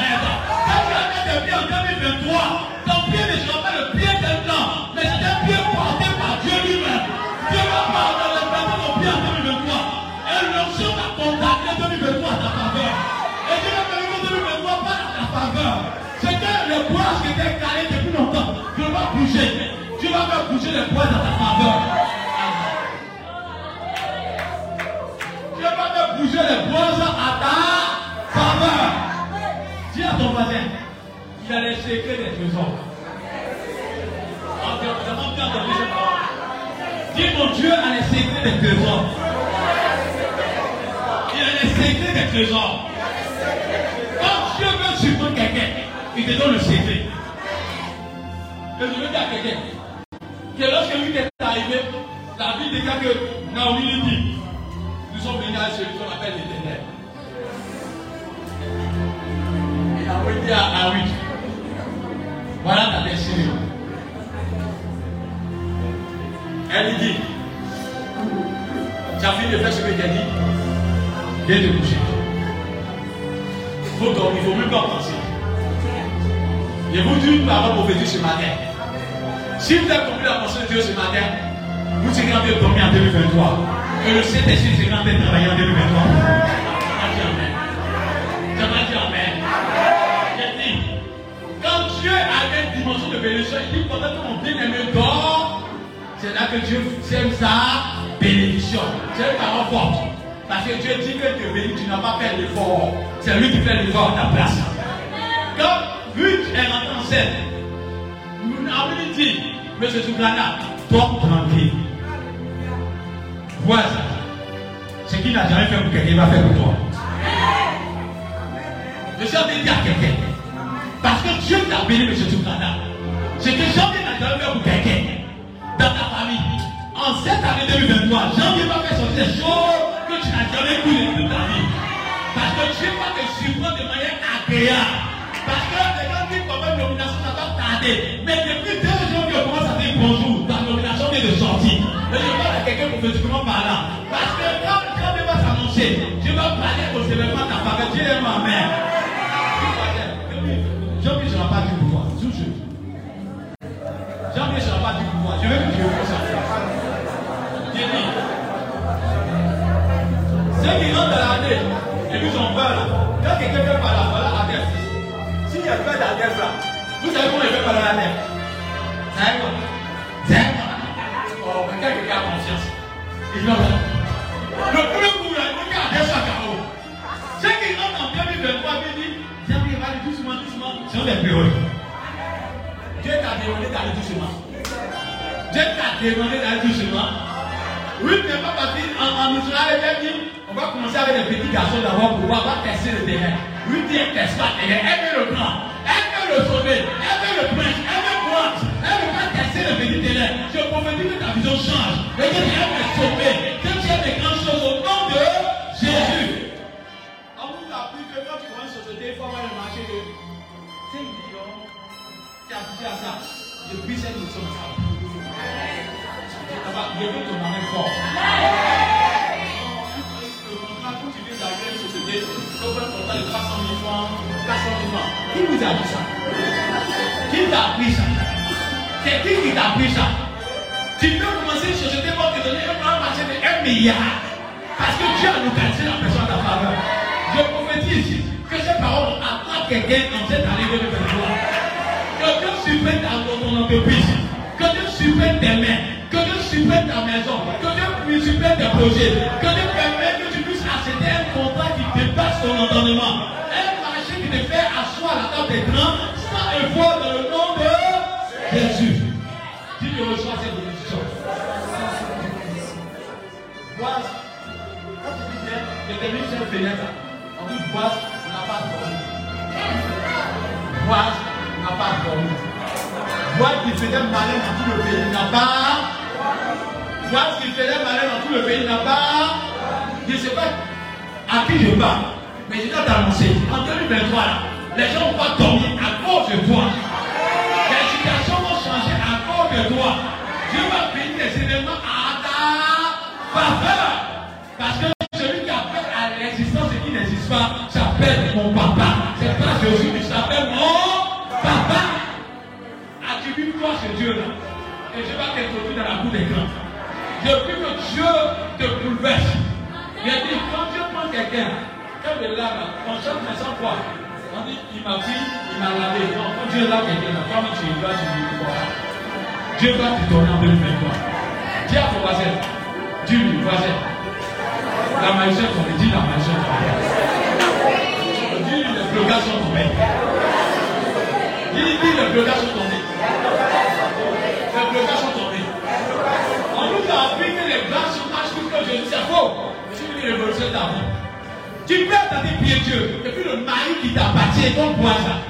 Était calé bouger. Dieu va faire bouger les bois dans ta faveur. Dieu va faire bouger les bois à ta faveur. Dis à ton voisin, il a les secrets des trésors. Dis mon Dieu a les secrets des trésors. Il a les secrets des trésors. Quand Dieu veut surprendre quelqu'un, il te donne le secret. Et je veux dire à quelqu'un que lorsque lui est arrivé, la Bible déclare que Naomi lui dit Nous sommes venus à celui qu'on appelle l'éternel. Et Naomi dit à oui, voilà ta destinée. Elle lui dit Tu as fini de faire ce que tu as dit Viens te coucher. Il faut il ne faut même pas penser. Je vous dis une parole prophétique ce matin. Si vous avez compris la pensée de Dieu ce matin, vous serez en train de dormir en 2023. Et le Saint-Esprit sera en train de travailler en 2023. Ça va dire Amen. J'ai dit, quand Dieu avait une dimension de bénédiction, il dit pendant que mon bien-aimé dort, c'est là que Dieu sème sa bénédiction. C'est une parole forte. Parce que Dieu dit que tu bénis, tu n'as pas fait l'effort. C'est lui qui fait l'effort à ta place. Quand Ruth est rentrée en scène, Naomi dit, Monsieur Souglana, dors tranquille. Voilà. Ce qu'il n'a jamais fait pour quelqu'un, il va faire pour toi. Je suis en train de dire à quelqu'un. Parce que Dieu t'a béni, M. Souglana. Ce que janvier n'a jamais fait pour quelqu'un, dans ta famille, en cette année 2023, janvier va faire sortir des choses que tu n'as jamais connues de ta vie. Parce que Dieu va te surprendre de manière agréable. Parce que les gens disent comme une nomination, ça va tarder. Mais depuis deux parle à quelqu'un prophétiquement parlant. Parce que quand, quand Dieu va s'annoncer, Dieu va parler au événement de ta faveur. Dieu est ma mère. Jean-Pierre ne sera pas du pouvoir. Jean-Pierre ne sera pas du pouvoir. Je vais que Dieu fasse ça. J'ai dit. Ceux qui rentrent dans l'année, et puis ils ont peur là. Quand quelqu'un fait par là, voilà la terre. S'il y a peur dans la terre là, vous savez comment il fait par la Vous quoi C'est quoi Le premier coup là, il. Ceux qui en 2023, ils disent Jean-Pierre, va aller doucement, doucement. sont des bureaux. Dieu t'a demandé d'aller d'aller. Oui, pas Israël dit, on va commencer avec les petits garçons d'abord pour pouvoir tester le terrain. Oui, Dieu teste pas le le. Elle veut le le prince? Elle veut prendre. Elle veut pas tester le petit terrain. Je prophétise que ta vision change. Et que tu aimes sauver. Que tu aimes des grandes choses au nom de Jésus. On vous a appris que quand tu commences une société, il faut avoir le marché de 5 millions. Tu as appris à ça. Depuis 5 millions, ça va. Je veux ton main fort. Quand tu viens d'arriver une société, tu peux prendre ton temps de 300 000 francs, 400 000 francs. Qui vous a dit ça? Qui t'a appris ça? C'est qui qui t'a appris ça? Tu peux commencer une société pour te donner un marché de 1 milliard. Parce que Dieu a localisé la personne à ta faveur. Je prophétise ici que ces paroles attrapent quelqu'un en cette année 2023. Que Dieu supprime ton entreprise. Que Dieu supprime tes mains. Que Dieu supprime ta maison. Que Dieu supprime tes projets. Que Dieu permette que tu puisses accepter un contrat qui dépasse ton entendement. Un marché qui te fait asseoir la table des grands sans effort dans le nom de. Tu reçois cette bénédiction. Boise, quand tu dis bien, je termine cette fenêtre. On dit Boise n'a pas dormi. Boise n'a pas dormi. Boise qui faisait malin dans tout le pays n'a pas. Boise qui faisait malin dans tout le pays n'a pas. Je ne sais pas à qui je parle, mais je dois t'annoncer, en 2023, là, les gens vont pas dormir à cause de toi. Toi. Dieu va bénir les événements à ta faveur. Parce que celui qui appelle à l'existence et qui n'existe pas s'appelle mon papa. C'est pas Jésus qui s'appelle mon papa. Attribue-toi ce Dieu-là. Et je vais t'introduire dans la cour des grands. Je prie que Dieu te bouleverse. Il a dit, quand Dieu prend quelqu'un, quand il est là, là, on chante mais sans quoi On dit, il m'a pris, il m'a lavé. Non, quand Dieu est là, quelqu'un, là, comment tu vas, tu lui dis Dieu va te donner en 2023. Dis à ton voisin, dis-lui, voisin, la malédiction est tombée, dis la malédiction est tombée. Dis-lui, les blocages sont tombés. Dis-lui, les blocages sont tombés. Les blocages sont tombés. On nous a appris que les blancs sont plus que Jésus, c'est faux. C'est une révolution de ta vie. Tu peux tes pieds Dieu, et puis le mari qui t'appartient, ton voisin.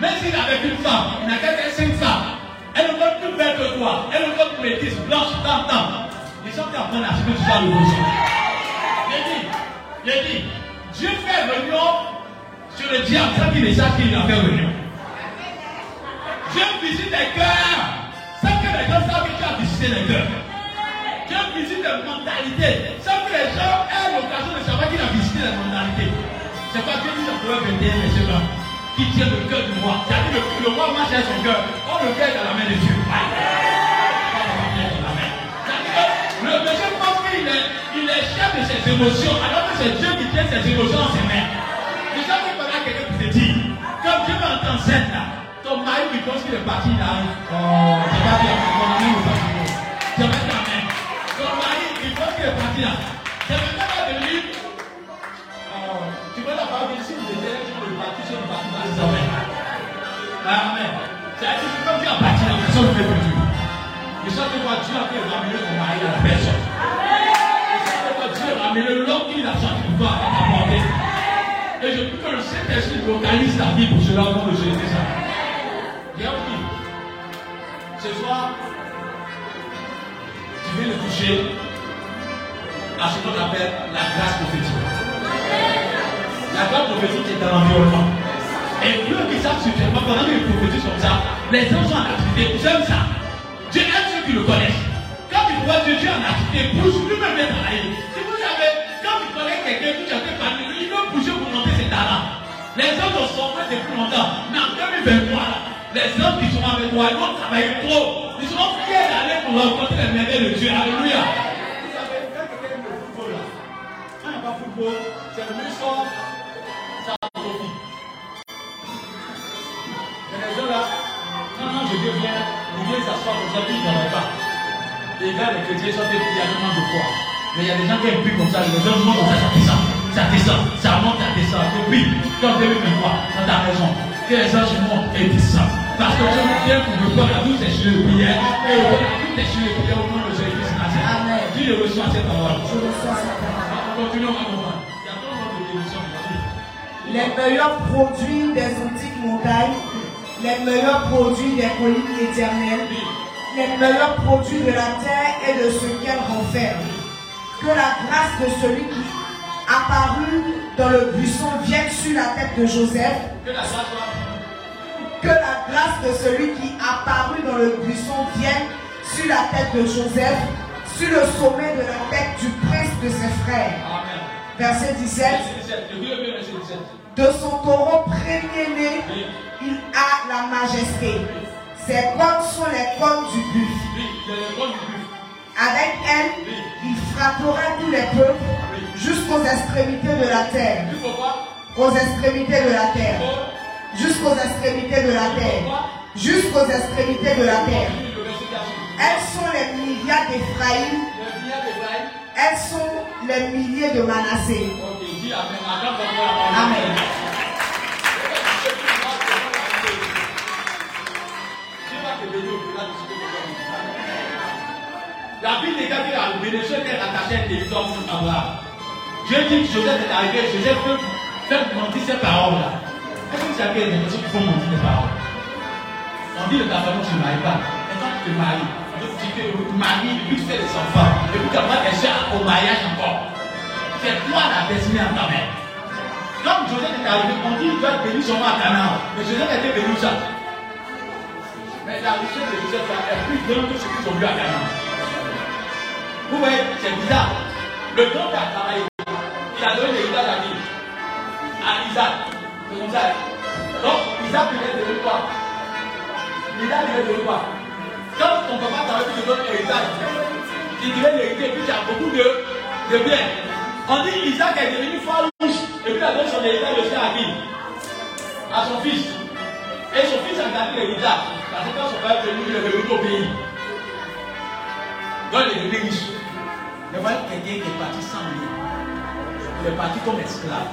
Même s'il est avec une femme, il n'a qu'à faire cinq femmes. Elle donne plus belle que toi. Elle donne plus métisse, blanche, tant, tant. Les gens qui apprennent à ce que tu sois révolution. J'ai dit, j'ai Dieu fait venir sur le diable qu'il ne sache qu'il a fait venir. Dieu visite les cœurs sans que les gens savent que tu as visité les cœurs. Dieu visite les mentalités sans que les gens aient l'occasion de savoir qu'il a visité les mentalités. C'est pas Dieu dit dans Proverbe 21, verset 1, qui tient le cœur du roi. C'est-à-dire que le, roi marche son cœur. On le cœur dans la main de Dieu. Le monsieur pense qu'il est, il est chef de ses émotions, alors que c'est Dieu qui tient ses émotions dans ses mains. Sais que pendant quelqu'un qui te dit, comme Dieu m'entend cette là, ton mari qui pense qu'il est parti là, oh, pas bien, Amen. C'est-à-dire que comme tu as parti là, personne ne fait plus Dieu. Et ça, tu vois, Dieu a fait ramener ton mari à la personne. Et ça, tu vois, Dieu a ramené l'homme qui l'a sorti pour toi à t'apporter. Et je prie que le Saint-Esprit localise ta vie pour cela au nom de Jésus. Viens prie. Ce soir, tu viens de toucher à ce qu'on appelle la grâce prophétique. La grâce prophétique est dans l'environnement. Et Dieu qui savent suffisament, pendant qu'il prophétise comme ça, les gens sont en activité, ils aiment ça. Dieu aime ceux qui le connaissent. Quand tu vois Dieu, Dieu en activité, bouge, lui-même vient travailler. Si vous savez, quand tu connais quelqu'un, tu as fait parmi lui, il veut bouger pour monter ses talents. Les autres ont sombré depuis longtemps. Mais en 2023, là, les hommes qui sont avec toi, ils vont travailler trop. Ils seront fiers d'aller pour rencontrer les merveilles de Dieu. Alléluia. Vous savez, quand quelqu'un aime le football, là, quand il n'y a pas football, c'est le sort, quand Dieu vient, il vient s'asseoir comme ça, puis il ne travaille pas. Les gars, les chrétiens sont des tellement de foi. Mais il y a des gens qui plus comme ça, les gens montent comme ça, ça descend, ça descend, ça monte, ça descend. Et puis, quand 2023, dans ta maison, que les anges montent et descendent. Parce que Dieu vient pour répondre à toutes tes choses de prière et répondre à toutes tes choses de prière au nom de Jésus-Christ. Amen. Le reçois cette parole. Je reçois cette parole. Continuons à comprendre. Il y a trop de aujourd'hui. Les meilleurs produits des antiques montagnes, les meilleurs produits des collines éternelles, les meilleurs produits de la terre et de ce qu'elle renferme. Que la grâce de celui qui apparut dans le buisson vienne sur la tête de Joseph. Que la grâce de celui qui apparut dans le buisson vienne sur la tête de Joseph, sur le sommet de la tête du prince de ses frères. Verset 17. Verset 17. Je veux bien verset 17. De son taureau premier-né, il a la majesté. Ses cornes sont les cornes du buffle. Avec elle, il frappera tous les peuples jusqu'aux extrémités de la terre. Aux extrémités de la terre. Jusqu'aux extrémités de la terre. Jusqu'aux extrémités de la terre. Continue le verset 14. Elles sont les milliards d'Éphraïm. Elles sont les milliers de Manassé. Amen. La que Bible dit que la bénédiction était rattachée à un territoire pour Abraham. Dieu dit que Joseph est arrivé, Joseph faire mentir ces paroles-là. Est-ce que vous savez qu'il y a des personnes qui font mentir des paroles? On dit de ta ne maries pas. Et quand tu te maries, puis tu fais des enfants, et puis as des gens au mariage encore. C'est toi la destinée en ta main. Quand Joseph est arrivé, on dit qu'il doit être béni seulement à Canaan. Mais Joseph était béni où ça? Mais la richesse de Joseph est plus grande que ce qu'ils ont vu à Canaan. Vous voyez, c'est bizarre. Le temps qui a travaillé, il a donné l'héritage à qui À Isaac. C'est comme ça. Donc, Isaac devait donner quoi? Isaac devait donner quoi? Quand ton papa t'avait dit de donner l'héritage, tu devais l'hériter, puis tu as beaucoup de, de biens. On dit Isaac est devenu fort riche, et puis il a donné son héritage aussi à qui À son fils. Et son fils a gardé l'héritage. Parce que quand son père est venu, il est revenu au pays. Donc il est devenu riche. Mais voilà quelqu'un qui est parti sans rien. Il est parti comme esclave.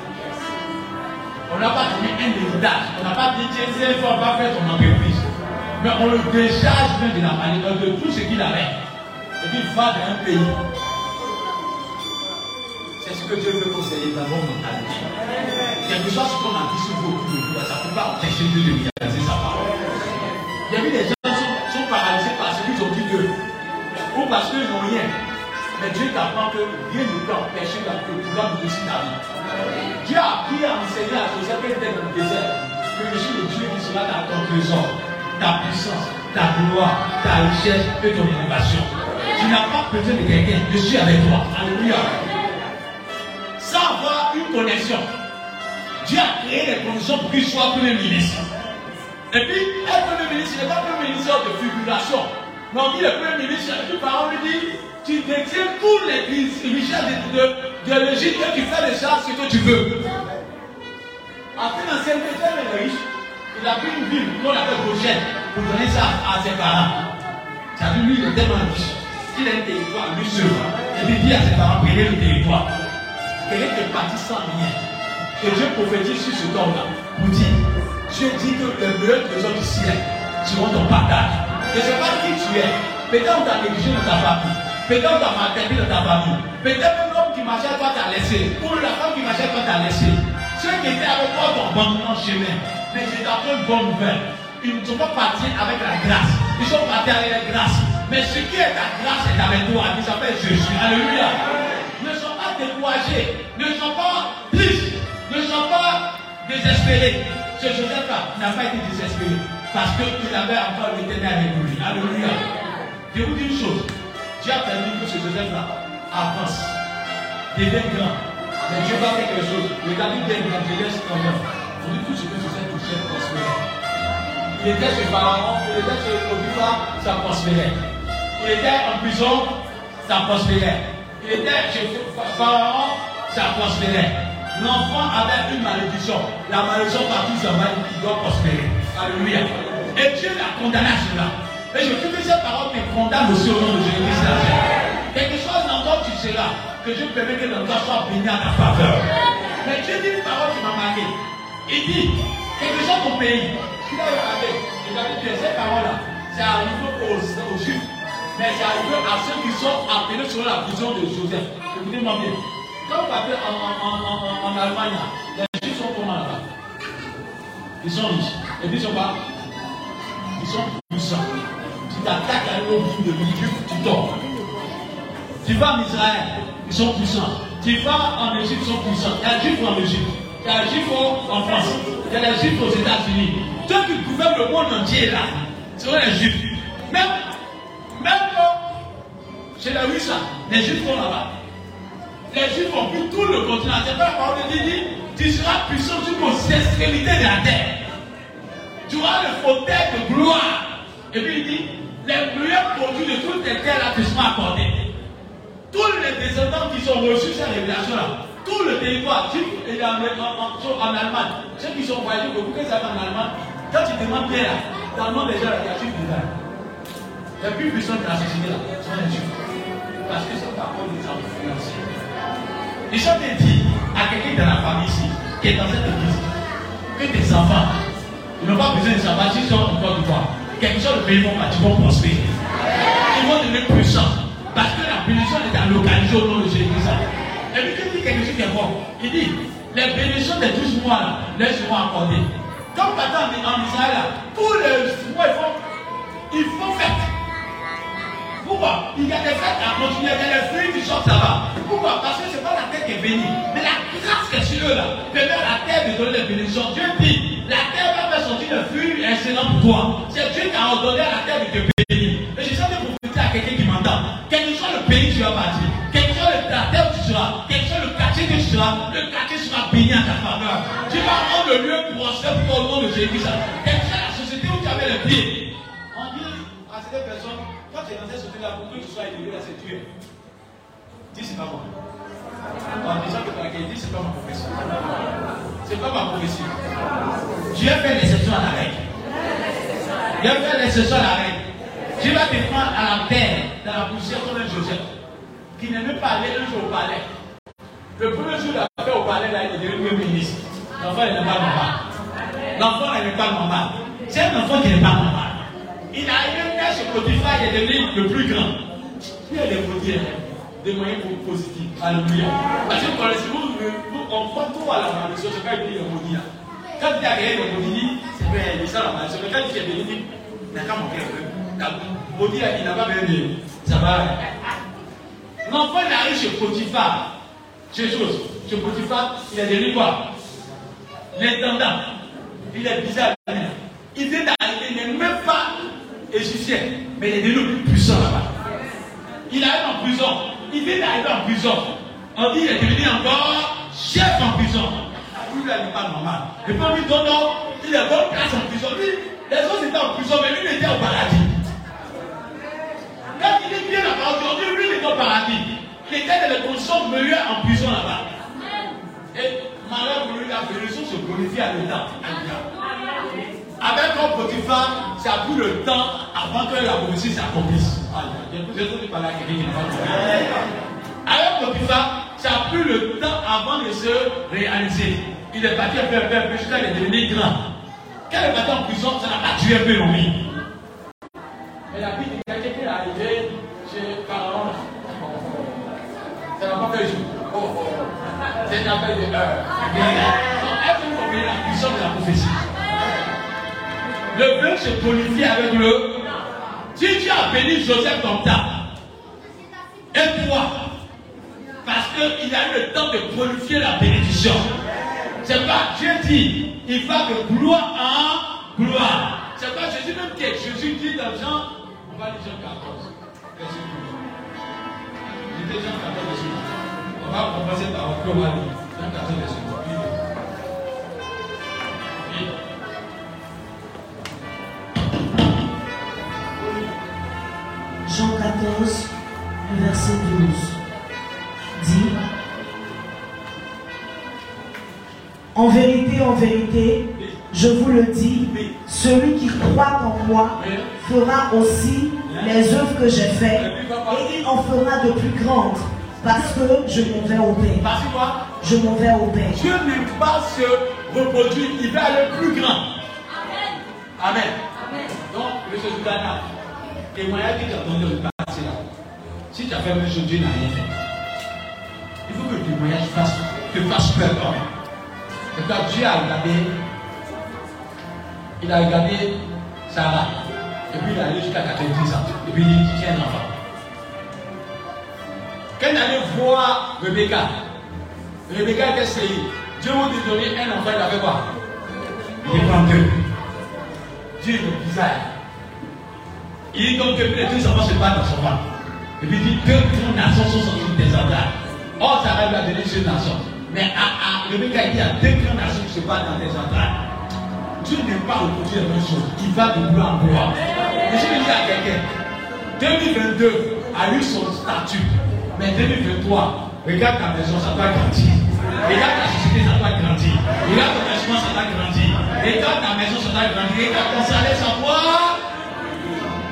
On n'a pas donné un héritage. On n'a pas dit, tiens, c'est fort, va faire ton entreprise. Mais on le décharge même de la manière de tout ce qu'il avait. Et puis il va dans un pays. C'est ce que Dieu veut conseiller dans votre mentalité. Quelque chose qu'on a dit sur vous, ça ne peut pas empêcher Dieu de réaliser sa parole. Il y a vu des gens qui sont, sont paralysés parce qu'ils ont dit Dieu. Ou parce qu'ils n'ont rien. Mais Dieu t'apprend que rien ne peut empêcher la que pouvoir réussir ta vie. Dieu a appris à enseigner à Joseph qui était dans le désert que je suis le Dieu qui sera dans ton trésor, ta puissance, ta gloire, ta richesse et ton innovation. Tu n'as pas besoin de quelqu'un, je suis avec toi. Alléluia. Sans avoir une connexion, Dieu a créé les conditions pour qu'il soit premier ministre. Et puis, être premier ministre, ce n'est pas premier ministre de figuration. Mais on dit le premier ministre, et puis par lui dit, tu détiens tous les richesses de, de, l'Égypte et tu fais de ça ce que tu veux. En financier, il est riche. Il a pris une ville qu'on appelle Goshen pour donner ça à ses parents. Ça dire lui, il est tellement riche qu'il a un territoire lui seul. Et il dit à ses parents, prenez le territoire. Quelqu'un est parti sans rien. Et Dieu prophétise sur ce corps-là pour dire, Dieu dit que le meilleur trésor du ciel seront ton partage. Je ne sais pas qui tu es. Peut-être on t'a négligé dans ta famille. Peut-être on t'a maltraité dans ta famille. Peut-être même l'homme qui marchait toi t'a laissé. Ou la femme qui marchait toi t'a laissé. Ceux qui étaient avec toi t'ont abandonné en chemin. Mais je t'apprends une bonne nouvelle. Ils ne sont pas partis avec la grâce. Ils sont partis avec la grâce. Mais ce qui est ta grâce est avec toi. Il s'appelle Jésus. Alléluia. Ne sois pas découragés. Ne sois pas tristes. Ne sois pas désespérés. Ce Joseph-là n'a pas été désespéré. Parce qu'il avait encore l'éternel avec lui. Alléluia. Je vous dis une chose. Dieu a permis que ce Joseph-là avance. Devienne grand. Mais Dieu va faire quelque chose. Regardez bien l'évangéliste quand même. Vous dites tout ce que Joseph touchait prospérait. Il était chez Pharaon, il était chez Potiphar, ça prospérait. Il était en prison, ça prospérait. Il était chez Pharaon, ça prospérait. L'enfant avait une malédiction. La malédiction partout ça va, il doit prospérer. Alléluia. Et Dieu l'a condamné à cela. Et je trouve que cette parole te condamne aussi au nom de Jésus-Christ. Quelque chose seras, que Dieu permet que toi soit béni à ta faveur. Mais Dieu dit une parole qui m'a marqué. Il dit, Quelque chose ton pays. Tu l'as regardé. Regardez bien, ces paroles-là, c'est arrivé aux, Juifs. Mais c'est arrivé à ceux qui sont appelés sur la vision de Joseph. Écoutez-moi bien. Quand vous partez en, en, Allemagne, les Juifs sont comment là-bas? Ils sont riches. Et puis ils sont pas Ils sont puissants. Tu t'attaques à un bout de l'Égypte, tu tombes. Tu vas en Israël, ils sont puissants. Tu vas en Égypte, ils sont puissants. Il y a en Égypte? Il y a Juifs en France? Il y a Juifs aux États-Unis. Ceux qui gouvernent le monde entier là, ce sont les Juifs. Même, même chez les Russes, les Juifs sont là-bas. Les Juifs ont pris tout le continent. C'est pas la parole de Dieu tu seras puissant jusqu'aux extrémités de la terre. Tu auras le fauteuil de gloire. Et puis il dit, les meilleurs produits de toutes les terres là te seront accordés. Tous les descendants qui sont reçus cette révélation-là, tout le territoire, et en, en, en, Allemagne, ceux qui sont voyagés, beaucoup que ça en Allemagne, quand tu demandes bien là, dans le monde des gens, il y a plus puissants de la société là, sont. Parce que c'est par contre des gens financiers. Et je te dis à quelqu'un de la famille ici, qui est dans cette église, que tes enfants, ils n'ont pas besoin de savoir s'ils sont encore de toi. Quelque chose de pays vont ils vont prospérer. Ils vont devenir puissants. Parce que la bénédiction est localisée au nom de Jésus-Christ. Et puis, il dit quelque chose qui est bon. Il dit, les bénédictions des 12 mois, là, les seront accordées. Comme maintenant en Israël, tous les mois, ils font, ils fête. Pourquoi? Il y a des fêtes à continuer, il y a des fruits qui sortent là-bas. Pourquoi? Parce que ce n'est pas la terre qui est bénie, mais la grâce qui est sur eux là, permet à la terre de donner les bénédictions. Dieu dit, la terre va faire sortir des fruits excellents pour toi. C'est Dieu qui a ordonné à la terre de te bénir. Je que tu le quartier sera béni à ta faveur. Tu vas rendre le lieu prospère pour le nom de Jésus. Quelle que soit la société où tu avais les pieds. On dit à cette personne, quand tu es dans cette société-là, pour que tu sois élevé c'est Dieu. Dis, c'est pas moi. En disant que tu dit, c'est pas ma profession. C'est pas ma profession. Dieu fait l'exception à la règle. Dieu fait l'exception à la règle. Tu vas te prendre à la terre, dans la poussière comme un Joseph, qui n'aimait pas aller un jour au palais. Le premier jour d'affaire au palais, là, il est devenu ministre. L'enfant n'est pas normal. L'enfant n'est pas normal. C'est un enfant qui n'est pas normal. Il a arrivé à ce Potiphar, il est devenu le plus grand. Il a des moyens, des moyens positifs. Alléluia. Parce que quand les vous, on croit trop à la malédiction, c'est pas dit le maudit. Quand il a gagné le maudit, c'est bien, il ça la malédiction. Mais quand il est béni, il n'a qu'à manquer un peu. Maudit, il n'a pas bien dit. Ça va. L'enfant, il arrive chez Potiphar. Chez chose. Chez Potiphar, il a devenu quoi L'intendant. Il est bizarre. Il vient d'arriver, il n'est même pas égyptien. Mais il est devenu puissant là-bas. Il arrive en prison. Il vient d'arriver en prison. On dit qu'il est devenu encore chef en prison. Lui, il n'est pas normal. Et puis on lui dit non, il est bonne place en prison. Lui, les autres étaient en prison, mais lui, il était au paradis. Quand il est bien là-bas aujourd'hui, lui, il est au paradis. Il était dans les conditions meilleures en prison là-bas. Et malheur pour lui, la bénédiction se glorifie à l'état. Avec un Potiphar, ça a pris le temps avant que la prophétie s'accomplisse. J'ai entendu parler à quelqu'un qui n'a pas compris. Avec Potiphar, ça a pris le temps avant de se réaliser. Il est parti un peu, un peu, un peu, jusqu'à il est devenu grand. Quand il est parti en prison, ça n'a pas tué un peu l'ennui. Mais la vie de quelqu'un qui est arrivé jour. Oh, oh. C'est une affaire de heure. Est-ce que vous comprenez la puissance de la prophétie Le vœu se bonifie avec le. Si tu as béni Joseph comme ça, et toi, parce qu'il a eu le temps de bonifier la bénédiction. C'est pas Dieu dit, il va de gloire en gloire. C'est pas Jésus même qui est. Jésus dit dans Jean, on va lire Jean 14, verset 12. Lisez Jean 14, verset 12. On va commencer par on va lire Jean 14, verset 12. Jean 14, verset 12 dit En vérité, en vérité, je vous le dis, celui qui croit en moi fera aussi les œuvres que j'ai faites et il en fera de plus grandes parce que je m'en vais au Père. Parce que quoi Je m'en vais au Père. Dieu n'aime pas se vos produits, il va aller plus grand. Amen. Donc, M. Zoudana, témoignage qui t'a donné le passé là. Si tu as fait une chose, Dieu n'a rien fait. Il faut que le témoignage fasse, te fasse peur quand même. Et quand Dieu a regardé, il a regardé Sarah. Et puis il est allé jusqu'à 90 ans. Et puis il dit, tiens un enfant. Quand il allait voir Rebecca, Rebecca était sérieux. Dieu m'a donné un enfant, il avait quoi? Il est prend deux. Dieu est bizarre. Il dit donc que les deux enfants se battent dans son ventre. Et puis il dit deux grandes nations sont sorties de tes entrailles. Or, Sarah lui a donné une nation. Mais à, à Rebecca, il y a deux grandes nations qui se battent dans tes entrailles. Dieu n'est pas aujourd'hui la même chose. Il va de gloire en gloire. Et je vais dire à quelqu'un 2022 a eu son statut. Mais 2023, regarde ta maison, ça doit grandir. Regarde ta société, ça doit grandir. Regarde ton logement, ça doit grandir. Regarde ta maison, ça doit grandir. Regarde ton salaire, ça doit.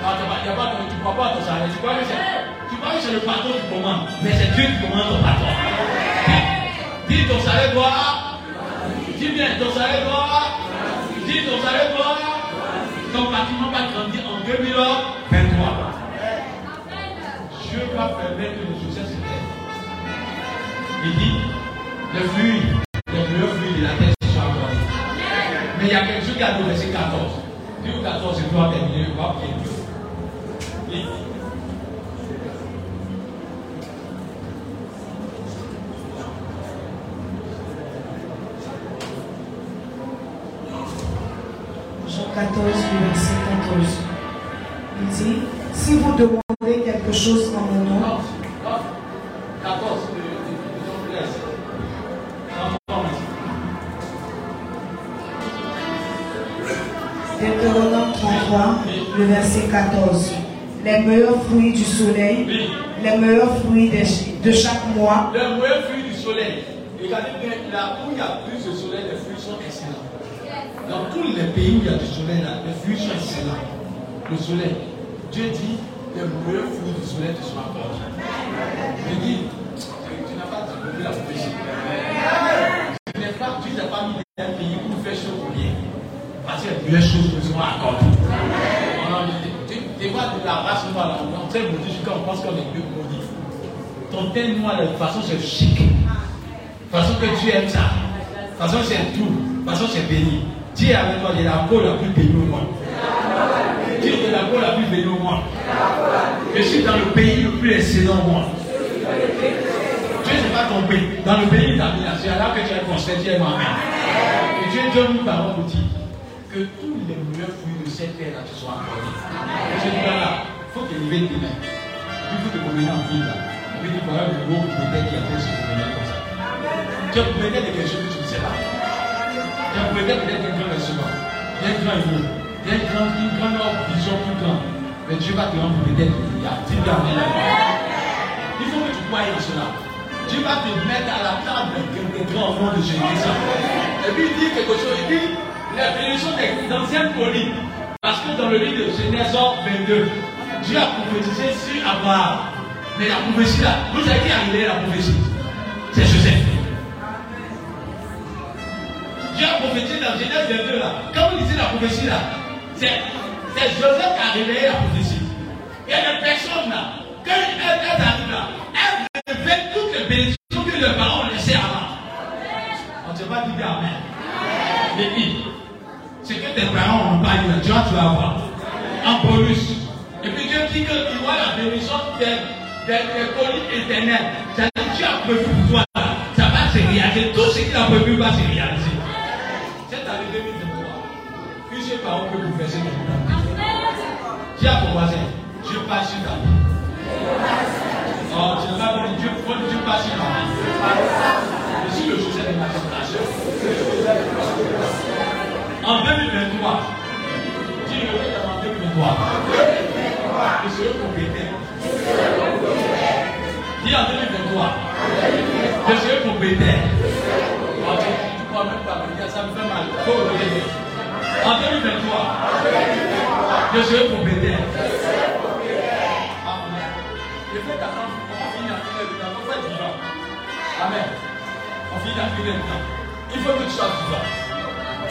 Non, tu ne crois pas ton salaire. Tu crois que c'est le patron qui commande. Mais c'est Dieu qui commande ton patron. Dis ton salaire doit. Dis bien, ton salaire doit. Dis ton salaire doit. Ton bâtiment va grandir en 2023. Dieu va permettre que le succès se fait. Il dit, le fruit, le meilleur fruit de la terre soit accordé. Mais il y a quelque chose qui a verset 14. Dis 14, c'est toi terminer, on va. Oui. Jean 14, le verset 14. Il dit, si vous demandez quelque chose en mon nom, Non, non. 14, disons 13. Non, non, Deutéronome 33, le verset 14. Les meilleurs fruits du soleil, les meilleurs fruits de, de chaque mois, Le meilleur fruit du soleil. Regardez bien, là où il y a plus de soleil, les fruits sont excellents. Dans tous les pays où il y a du soleil, là, les fruits sont excellents. Le soleil. Dieu dit, les meilleurs fruits du soleil te sont accordés. Il dit, tu, n'as pas développé la prophétie. Tu n'es pas, tu n'as pas mis un pays il fait chaud pour rien. Parce que les meilleures choses te seront accordées. Tu vois de la race noire, on de maudire quand on pense qu'on est mieux maudit. Ton teint noir, de toute façon, c'est chic. De toute façon que tu aimes ça. De toute façon, c'est tout. De toute façon, c'est béni. Dieu avec toi, il est la peau la plus bénie au monde. Dieu est la peau la plus bénie au monde. Je suis dans le pays le plus excellent au monde. Dieu n'est pas ton pays. Dans le pays c'est là que tu es construit, Dieu est moi-même. Et Dieu donne une parole pour dire que tous les meilleurs fruits de cette terre-là te soient accordés. Et je dis là, il faut que lever tes mains. Il faut te promener en ville là. Et puis tu pourras le gros peut-être qui appelle se promener comme ça. Tu as peut-être de quelque chose que tu ne sais pas. Tu as peut-être peut-être un grand restaurant. Il y a. Il y a une grande, vision plus grande. Mais Dieu va te rendre peut-être il y a. Il faut que tu croies en cela. Dieu va te mettre à la table des grands noms de Jésus. Et puis il dit quelque chose. Il dit la bénédiction des anciennes collines. Parce que dans le livre de Genèse 22, Dieu a prophétisé sur Abraham. Mais la prophétie là, vous savez qui a révélé la prophétie? C'est Joseph. Dieu a prophétisé dans Genèse 22 là. Quand vous lisez la prophétie là, c'est Joseph qui a révélé la prophétie. Il y a des personnes là, quand elles, arrivent là, elles révèlent toutes les bénédictions que parents ont laissées avant. On ne sait pas dire Amen. Mais oui, ce que tes parents n'ont pas là, tu vas, tu vas avoir. En bonus. Et puis Dieu dit qu'il voit la bénédiction des, des, des colis éternels. C'est-à-dire que Dieu a prévu pour toi. Ça va se réaliser. Tout ce qu'il a prévu va se réaliser. Cette année 2023, plusieurs parents peuvent vous verser dans le Dis à voisin, Dieu passe sur ta vie. Oh, tu n'as pas Dieu, que Dieu passe sur ta. Je suis le Joseph de ma génération. En 2023, dis le en 2023. Je serai compétent. Dis en 2023. Je serai compétent. Oh, tu tu crois même pas ça me fait mal. En 2023, je serai compétent. Amen. Je fais femme, on à finir le. On fait. Amen. Finit le temps? Il faut que tu sois vivant.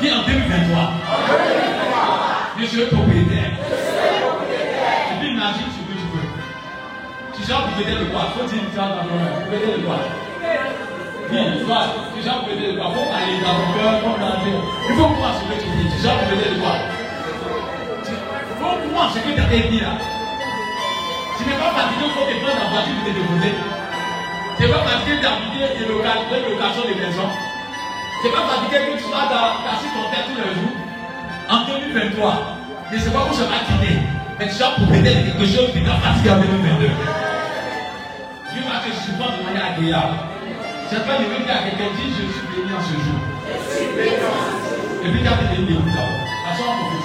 Dis en 2023. Je suis propriétaire. Et puis imagine ce que tu veux. Tu seras propriétaire de quoi? Faut dire ça dans le propriétaire de quoi? Toi, tu seras propriétaire de quoi? Faut parler dans ton cœur, Il faut croire que seras propriétaire de faut croire ce que tu as dit. Tu n'es pas fatigué, faut te prendre la voiture de te déposer. Tu n'es pas fatigué d'habiter des locations de maisons. Tu n'es pas fatigué que tu casser ton tête tous les jours. En 2023, je ne sais pas où ça va quitter, mais tu sois propriétaire de quelque chose qui t'a fatigué en 2022. Dieu va te de manière agréable. Cette fois, je vais dire à quelqu'un, dis je suis béni en ce jour. Et puis, tu as été béni d'abord. La soeur, on peut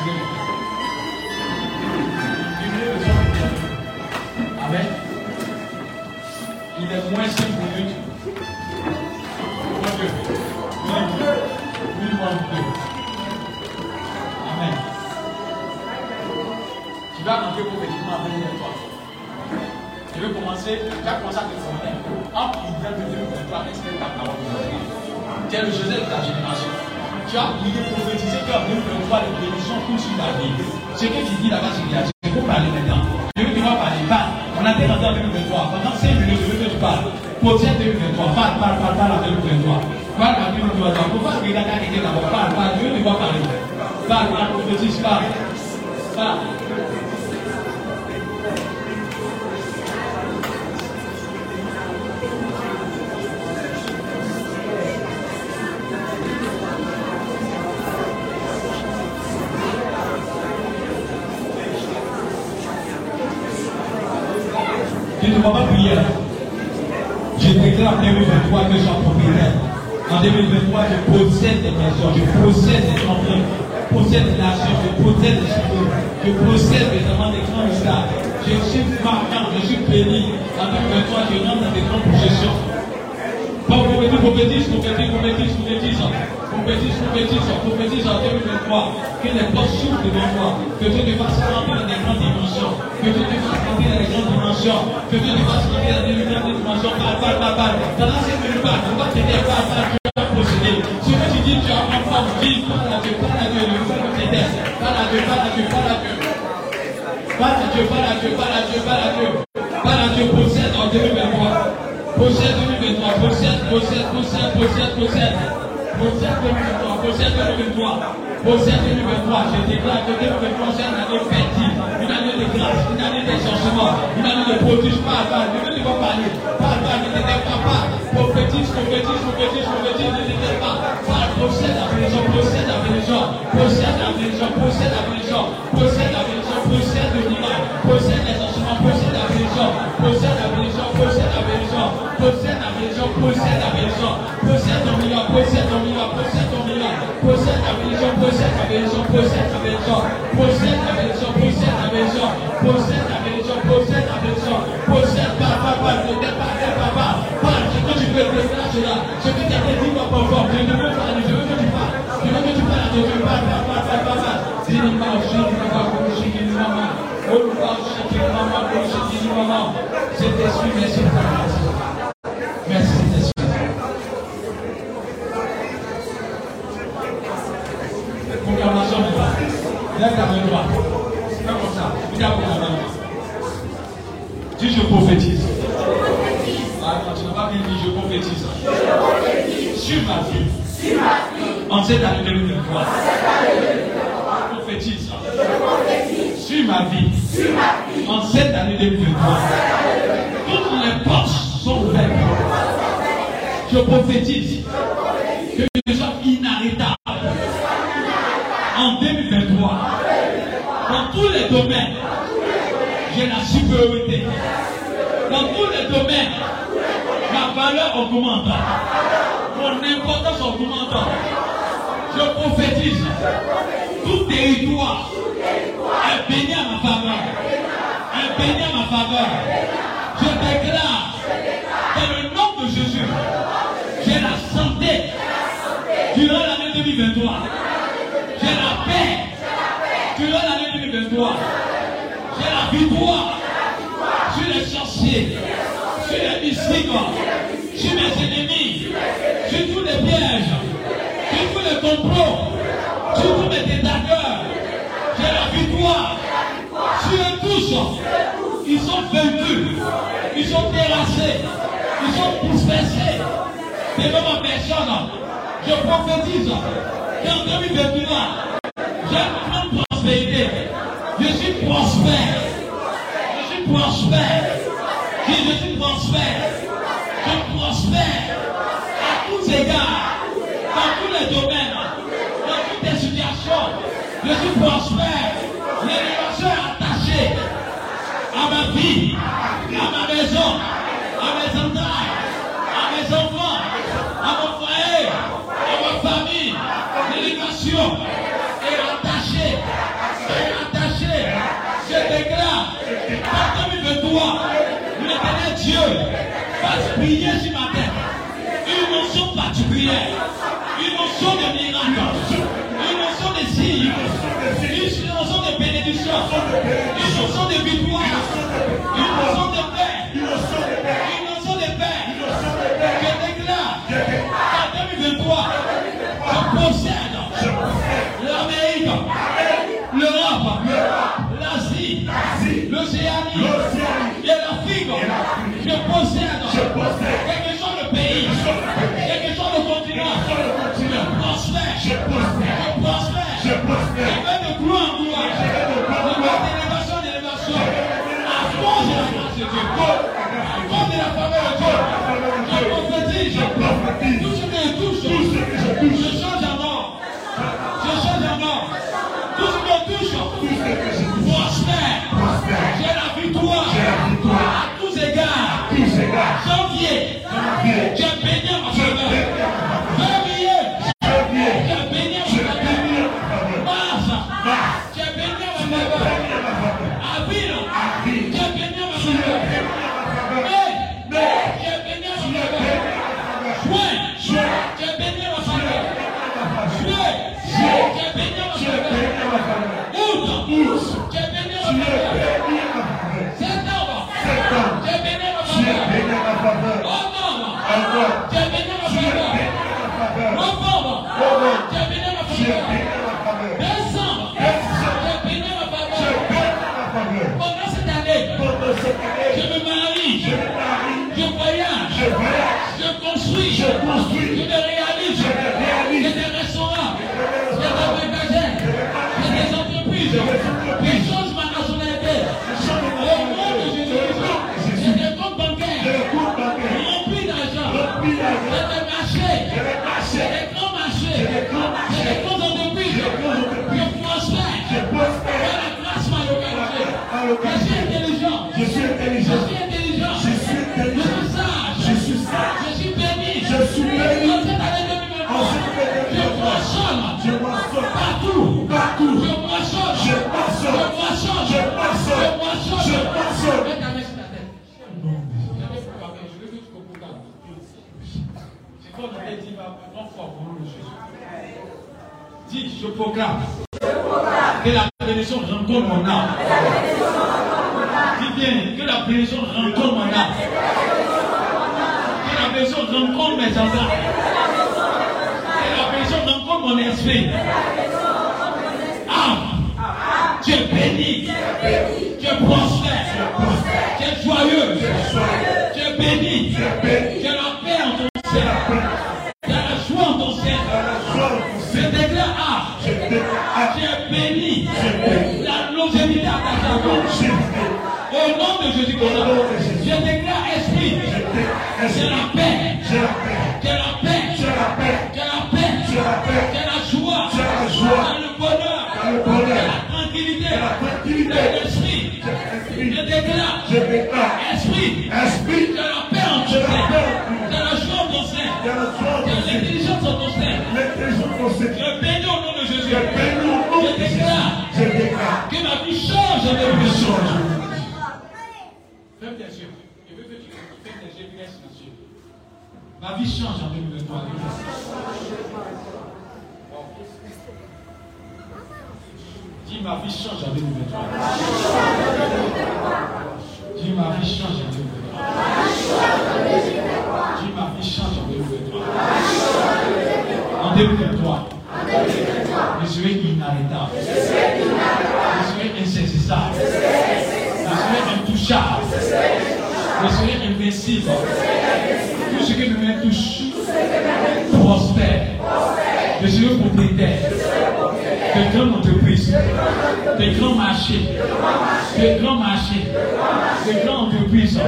Amen. Il est moins 5 minutes. Amen. Tu vas rentrer prophétiquement avec toi. Je vais commencer, tu vas commencer à te former. Entre l'idée de 2023, explique ta parole de Dieu. Tu es le Joseph de ta génération. Tu as prié, prophétisé 2023, les bénédictions coulent sur ta vie. Ce que tu dis là-bas, c'est bien. Je vais parler maintenant. Que tu vas parler. Parle. On a été rentré en 2023. Pendant 5 minutes, je veux que tu parles. Prochain 2023. Parle, parle, parle, parle en 2023. Parle en 2023. Pourquoi regarder à quelqu'un d'abord Parle, parle. Que tu vas parler. Parle, parle, prophétise, parle. Parle. 2023, je possède des maisons, je possède des entreprises, je possède de l'argent, je possède des cheveux, je possède des amants des grands stars. Je suis marquant, je suis béni. En 2023, je rentre dans des grandes possessions. Pas prophétise, prophétise, prophétise, prophétise, prophétise, prophétise, prophétise, prophétise en 2023. Que les portes s'ouvrent devant toi. Que Dieu te fasse rentrer dans des grandes dimensions. Que Dieu te fasse rentrer dans des grandes dimensions. Que Dieu te fasse rentrer dans des grandes dimensions. Parle, parle, parle, parle. Pendant ces minutes. Ne pas t'aider, parle, parle. Dieu, parle à Dieu, parle à Dieu, parle à Dieu. Parle à Dieu, possède en 2023. Possède 2023, possède, possède, possède, possède, possède. Possède 2023, possède 2023. Possède 2023. Je déclare que 2023 c'est une année perdue, une année de grâce, une année de changement, une année de prodige. Ce que tu veux déclarer cela, ce que tu as dit, va pas je ne veux pas. Parler, je veux que tu parles, je veux que tu parles tu parles, parle, parle, parle, parle, parle, dis-moi, je ne veux pas, je ne veux pas, Saint-Esprit, merci pour ta grâce. Merci, Saint-Esprit. Proclamation maintenant. Lève ta main droite. Fais comme ça. Dis ta proclamation. Dis je prophétise. Ah non, tu n'as pas bien dit je prophétise. Sur ma vie. En cette année 2023. Je prophétise. Sur ma vie. En cette année 2023. Toutes les portes sont ouvertes. Je prophétise que je sois inarrêtable en 2023. Dans tous les domaines, j'ai la supériorité. Dans tous les domaines, ma valeur augmente. 意思。marche de Dieu. Quand la faveur de Dieu. et bah, bah, dis ma encore au nom de Jésus. Dis, je proclame. Je proclame. Que la bénédiction rencontre mon âme. Dis bien, que la bénédiction rencontre mon âme. Que la bénédiction rencontre mes enfants. Que la bénédiction rencontre mon esprit. Âme. Dieu bénit. Dieu prospère. Dieu joyeux. veux que tu fasses tes yeux, reste sur Ma vie change en 2023. Dis ma vie change en 2023. Dis ma vie change en 2023. Tout ce que mes mains touchent prospère. Je serai propriétaire de grandes entreprises, de grands marchés, de grands marchés, de grandes entreprises.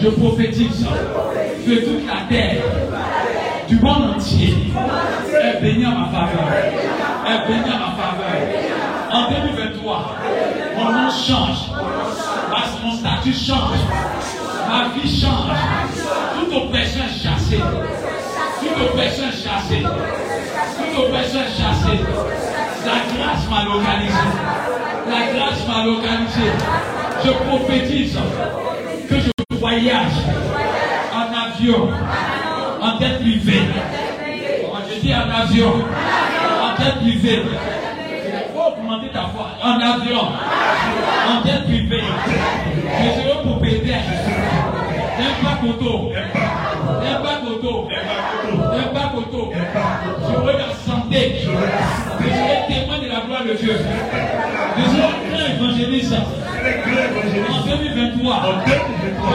Je prophétise que toute la terre du monde entier est bénie à ma faveur. Est bénie à ma faveur. En 2023, mon nom change. Ma- Mon statut change. Ma vie change. Toute oppression chassée. Toute oppression chassée. Toute oppression chassée. La grâce m'a localisé. La grâce m'a localisé. Je prophétise que je voyage en avion, en tête privée. Je dis en avion, en tête privée. Ta foi. En avion, en tête privée. Je serai propriétaire N'aie pas Koto. N'aie pas Koto. N'aie pas Koto. J'aurai la santé. Je serai témoin de la gloire de Dieu. Je serai un grand évangéliste. En 2023. Je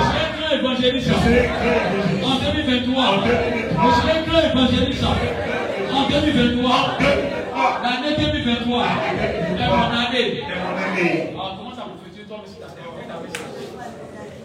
serai un grand évangéliste. En 2023. Je serai un grand évangéliste. En 2023. L'année 2023. C'est mon année. Alors comment ça vous fait-il tomber sur ta tête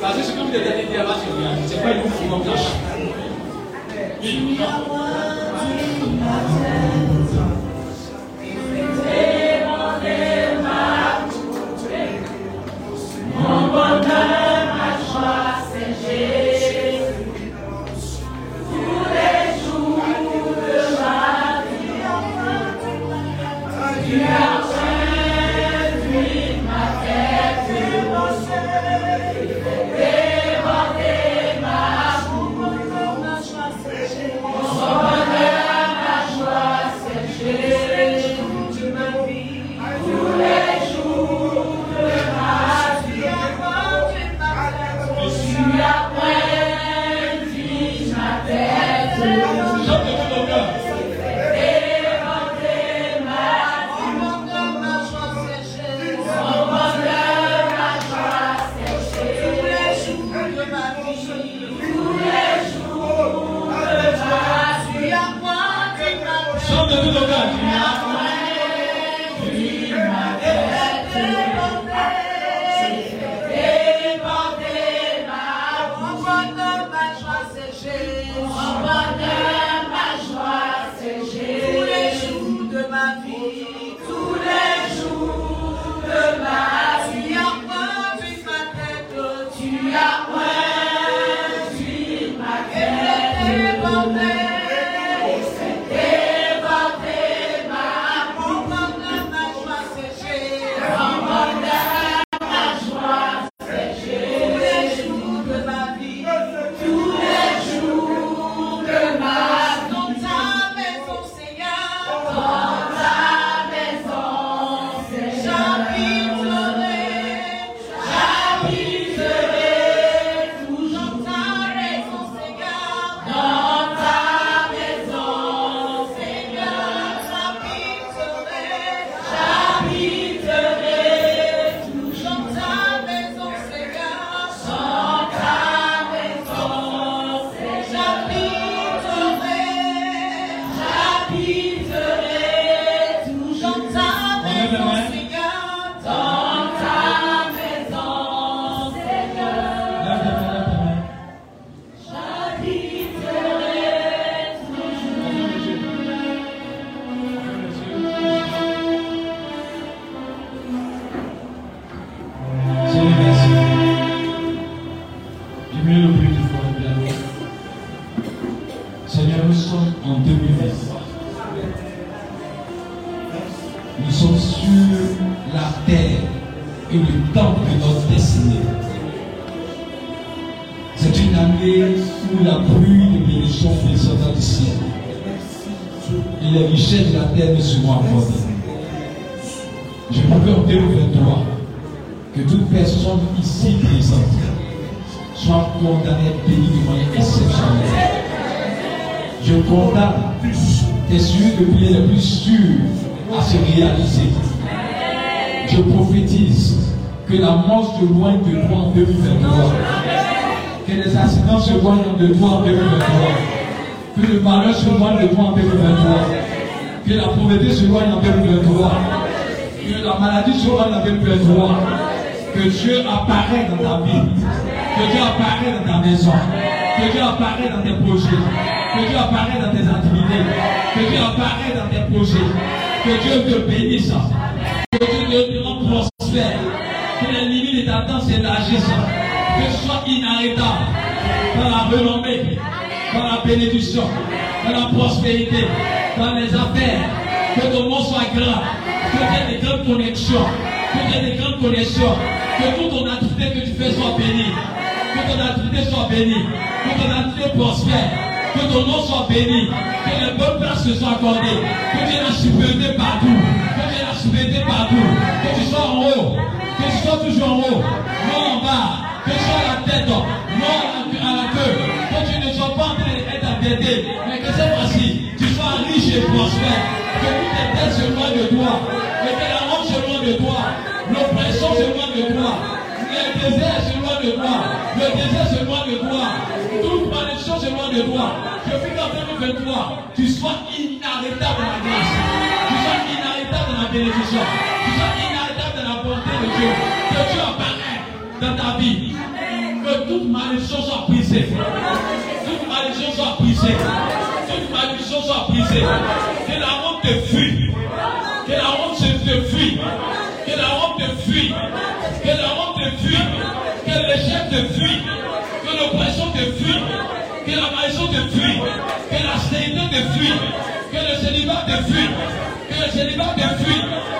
Parce que ce que vous avez dit avant, c'est boucle qui. in your presence. Les richesses de la terre ne seront accordées. Je en 2023 que toute personne ici présente soit condamnée bénie de manière exceptionnelle. Je condamne tes yeux de prière les plus sûrs à se réaliser. Je prophétise que la mort se loigne de toi en 2023. Que les accidents se loignent de toi en 2023. Que le malheur se loigne de toi en 2023. Que la pauvreté se loigne en 2023. Que la maladie se loigne en 2023. Que Dieu apparaît dans ta vie. Que Dieu apparaît dans ta maison. Que Dieu apparaît dans tes projets. Que Dieu apparaît dans tes activités. Que Dieu apparaît dans tes projets. Que Dieu te bénisse. Que Dieu te rende prospère. Que les limites de ta danse s'élargissent. Que tu sois inarrêtable dans la renommée, dans la bénédiction, dans la prospérité, dans les affaires. Que ton nom soit grand. Que tu aies des grandes connexions. Que tu aies des grandes connexions. Que toute ton activité que tu fais soit bénie. Que ton activité soit bénie. Que ton activité prospère. Que ton nom soit béni. Que les bonnes places se soient accordées. Que tu aies la supériorité partout. Que tu aies la partout. Que tu sois en haut. Que tu sois toujours en haut. Non en bas. Que tu sois à la tête. Non à la queue. Mais que cette fois-ci, tu sois riche et prospère. Que toutes tes dettes se loignent de toi. Que la honte se loigne de toi. L'oppression se loigne de toi. Le désert se loin de toi. Le désert se loin de toi. Toute malédiction se loin de toi. Je prie qu'en 2023, tu sois inarrêtable dans la grâce. Tu sois inarrêtable dans la bénédiction. Tu sois inarrêtable dans la bonté de Dieu. Que Dieu apparaît dans ta vie. Que toute malédiction soit brisée. Toute malédiction soit brisée. Que la honte te fuit. Que la honte te fuit. Que la honte te fuit. Que la honte te fuit. Que l'échec te fuit. Que l'oppression te fuit. Que la malédiction te fuit. Que la stérilité te fuit. Que le célibat te fuit. Que le célibat te fuit.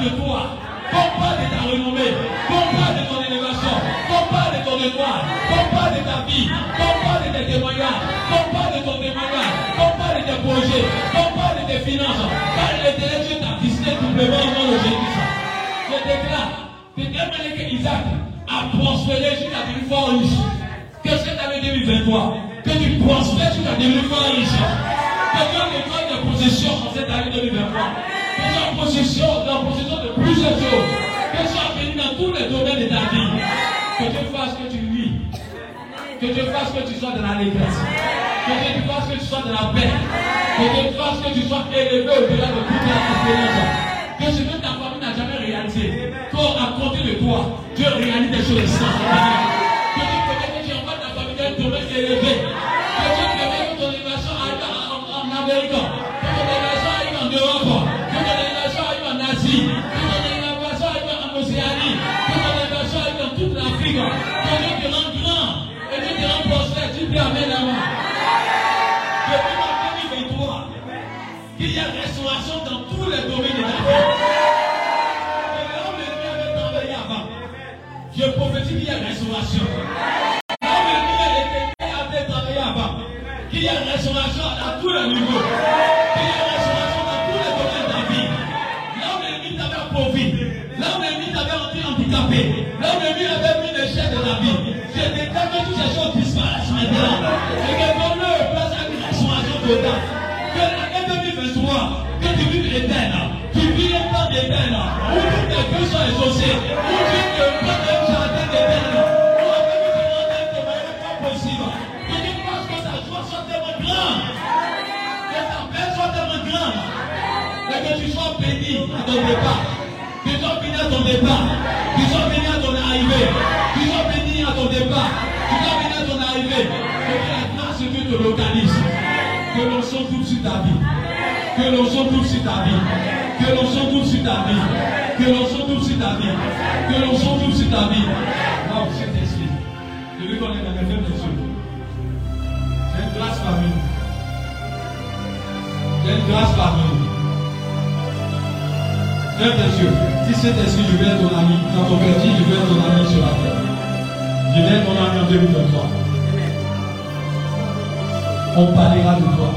De toi. Qu'on parle de ta renommée. Qu'on parle de ton élévation. Qu'on parle de ton étoile. Qu'on parle de ta vie. Qu'on parle de tes témoignages. Qu'on parle de ton témoignage. Qu'on parle de tes projets. Qu'on parle de tes finances. Car l'éternel Dieu t'a visité doublement au nom de Jésus. Je déclare que Dieu que Isaac a prospéré jusqu'à devenir fort riche. Que tu avais 2023 Que tu prospères jusqu'à devenir fort riche. Que te donne des possessions en cette année 2023. Que tu en possession, en Que tu sois béni dans tous les domaines de ta vie. Que Dieu fasse que tu vis. Que Dieu fasse que tu sois dans l'allégresse. Que Dieu fasse que tu sois dans la paix. Que Dieu fasse que tu sois élevé au-delà de toute la espérance. Que ce que ta famille n'a jamais réalisé. Qu'au à côté de toi, Dieu réalise des choses extraordinaires. Que Dieu permette que tu envoies ta famille dans un domaine élevé. Que Dieu permette que ton en Amérique. Sur ta vie. Que l'on s'en coupe sur ta vie. Que l'on s'en coupe sur ta vie. Que l'on s'en coupe sur ta vie. Wow, Saint-Esprit. Je lui connais mes frères des yeux. J'ai une grâce parmi nous. J'ai une grâce parmi nous. Frère des yeux. Si Saint-Esprit, je vais être ton ami. Dans ton cœur, dis, je vais être ton ami sur la terre. Je vais être ton ami en 2023. On parlera de toi.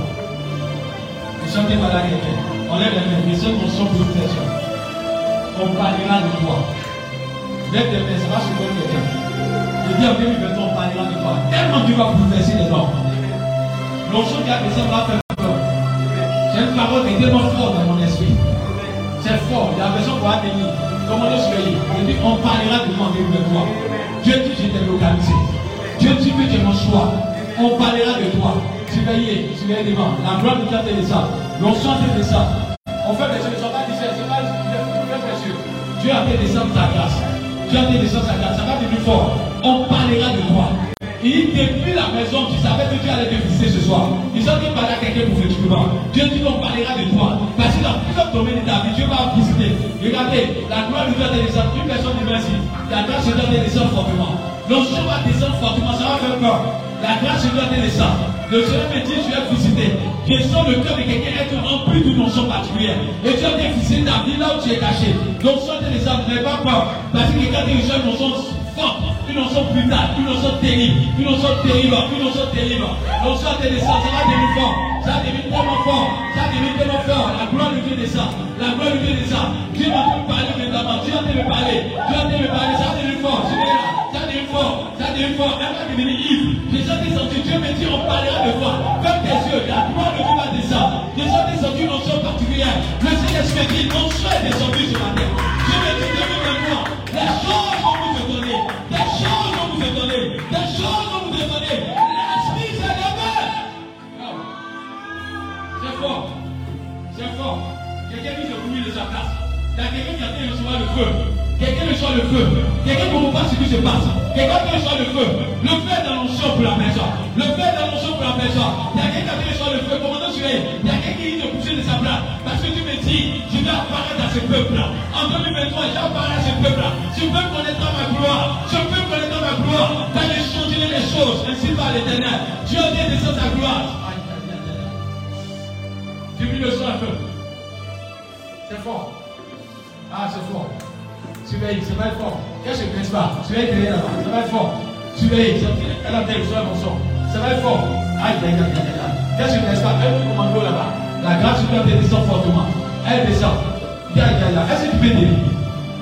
Ne chantez pas là quelqu'un. On lève les seuls qu'on sent pour personne. On parlera de toi. Mains, ça va se faire quelqu'un. Je dis en 2023, on parlera de toi. Tellement tu vas bouleverser les hommes. L'onction qui a descendu va faire peur. J'ai une parole qui est tellement forte dans mon esprit. C'est fort. Il y a besoin pour venir. Comment le surveiller Je dis, on parlera de toi en 2023. Dieu dit, je t'ai localisé. Dieu dit que tu es mon choix. On parlera de toi. Surveillez, surveillez devant. La gloire de Dieu est ça. L'onction est ça. On fait des choses, ne sont pas d'ici, c'est pas précieux. Dieu a fait descendre sa grâce. Dieu a fait descendre sa grâce. Ça va devenir fort. On parlera de toi. Et depuis la maison, tu savais que Dieu allait te visiter ce soir. Ils ont dit parler à quelqu'un prophétiquement. Dieu dit qu'on parlera de toi. Parce que dans plusieurs domaines de ta vie, Dieu va visiter. Regardez, la gloire de Dieu est descendre. Une personne dit merci. La grâce de Dieu est descendre fortement. L'onction va descendre fortement. Ça va faire peur. La grâce de Dieu est descendre. Le Seigneur me dit, je vais visiter. Je sens le cœur de quelqu'un être rempli d'une onction particulière. Et Dieu vient visiter ta vie là où tu es caché. L'onction est descendre. N'aie pas peur. Parce que quelqu'un qui reçoit une onction forte, une onction brutale, une onction terrible, une onction terrible, une onction terrible. L'onction est descendre. Ça va devenir fort. Ça va devenir tellement fort. Ça va devenir tellement fort. La gloire de Dieu descend. La gloire de Dieu descend. Dieu va te parler maintenant. Dieu va te me parler. Dieu va te me parler. Ça va devenir fort. Tu. Devenir fort. Ça fort. Elle va. J'ai senti senti. Dieu me dit, on parlera de toi. Comme tes yeux. La gloire de Dieu va descendre. J'ai senti senti une onction particulière. Le me dit, l'onction est descendue sur la terre. Dieu me dit, Dieu me les choses vont vous étonner. Des choses vont vous étonner. Des choses vont vous étonner. L'esprit s'est levé. C'est fort. C'est fort. Quelqu'un qui se bouille de sa place. Il y a quelqu'un qui a été recevoir le feu. Quelqu'un reçoit le feu. Quelqu'un ne comprend pas ce qui se passe. Quelqu'un reçoit le feu. Le feu est dans l'onction pour la personne. Le feu est dans l'onction pour la personne. Il y a quelqu'un qui reçoit le feu. Commandant surveiller. Il y a quelqu'un qui dit de pousser de sa place. Parce que tu me dis, je vais apparaître dans ce peuple-là. En 2023, je apparaître dans ce peuple-là. Je peux connaître ma gloire. Je peux connaître ma gloire. D'aller changer les choses. Ainsi par l'éternel. Dieu vient descendre sa gloire. J'ai mis le son un peu. C'est fort. Ah, c'est fort. Surveille, c'est pas fort. Qu'est-ce que je ne pas Surveille derrière là-bas. Va être fort. Surveille. Elle a tel soit mon son. Ça va être fort. Aïe, aïe, aïe, aïe. Qu'est-ce que je ne pas Elle est commando là-bas. La grâce de Dieu descend fortement. Elle descend. Aïe, aïe, aïe. Est-ce que tu peux t'aimer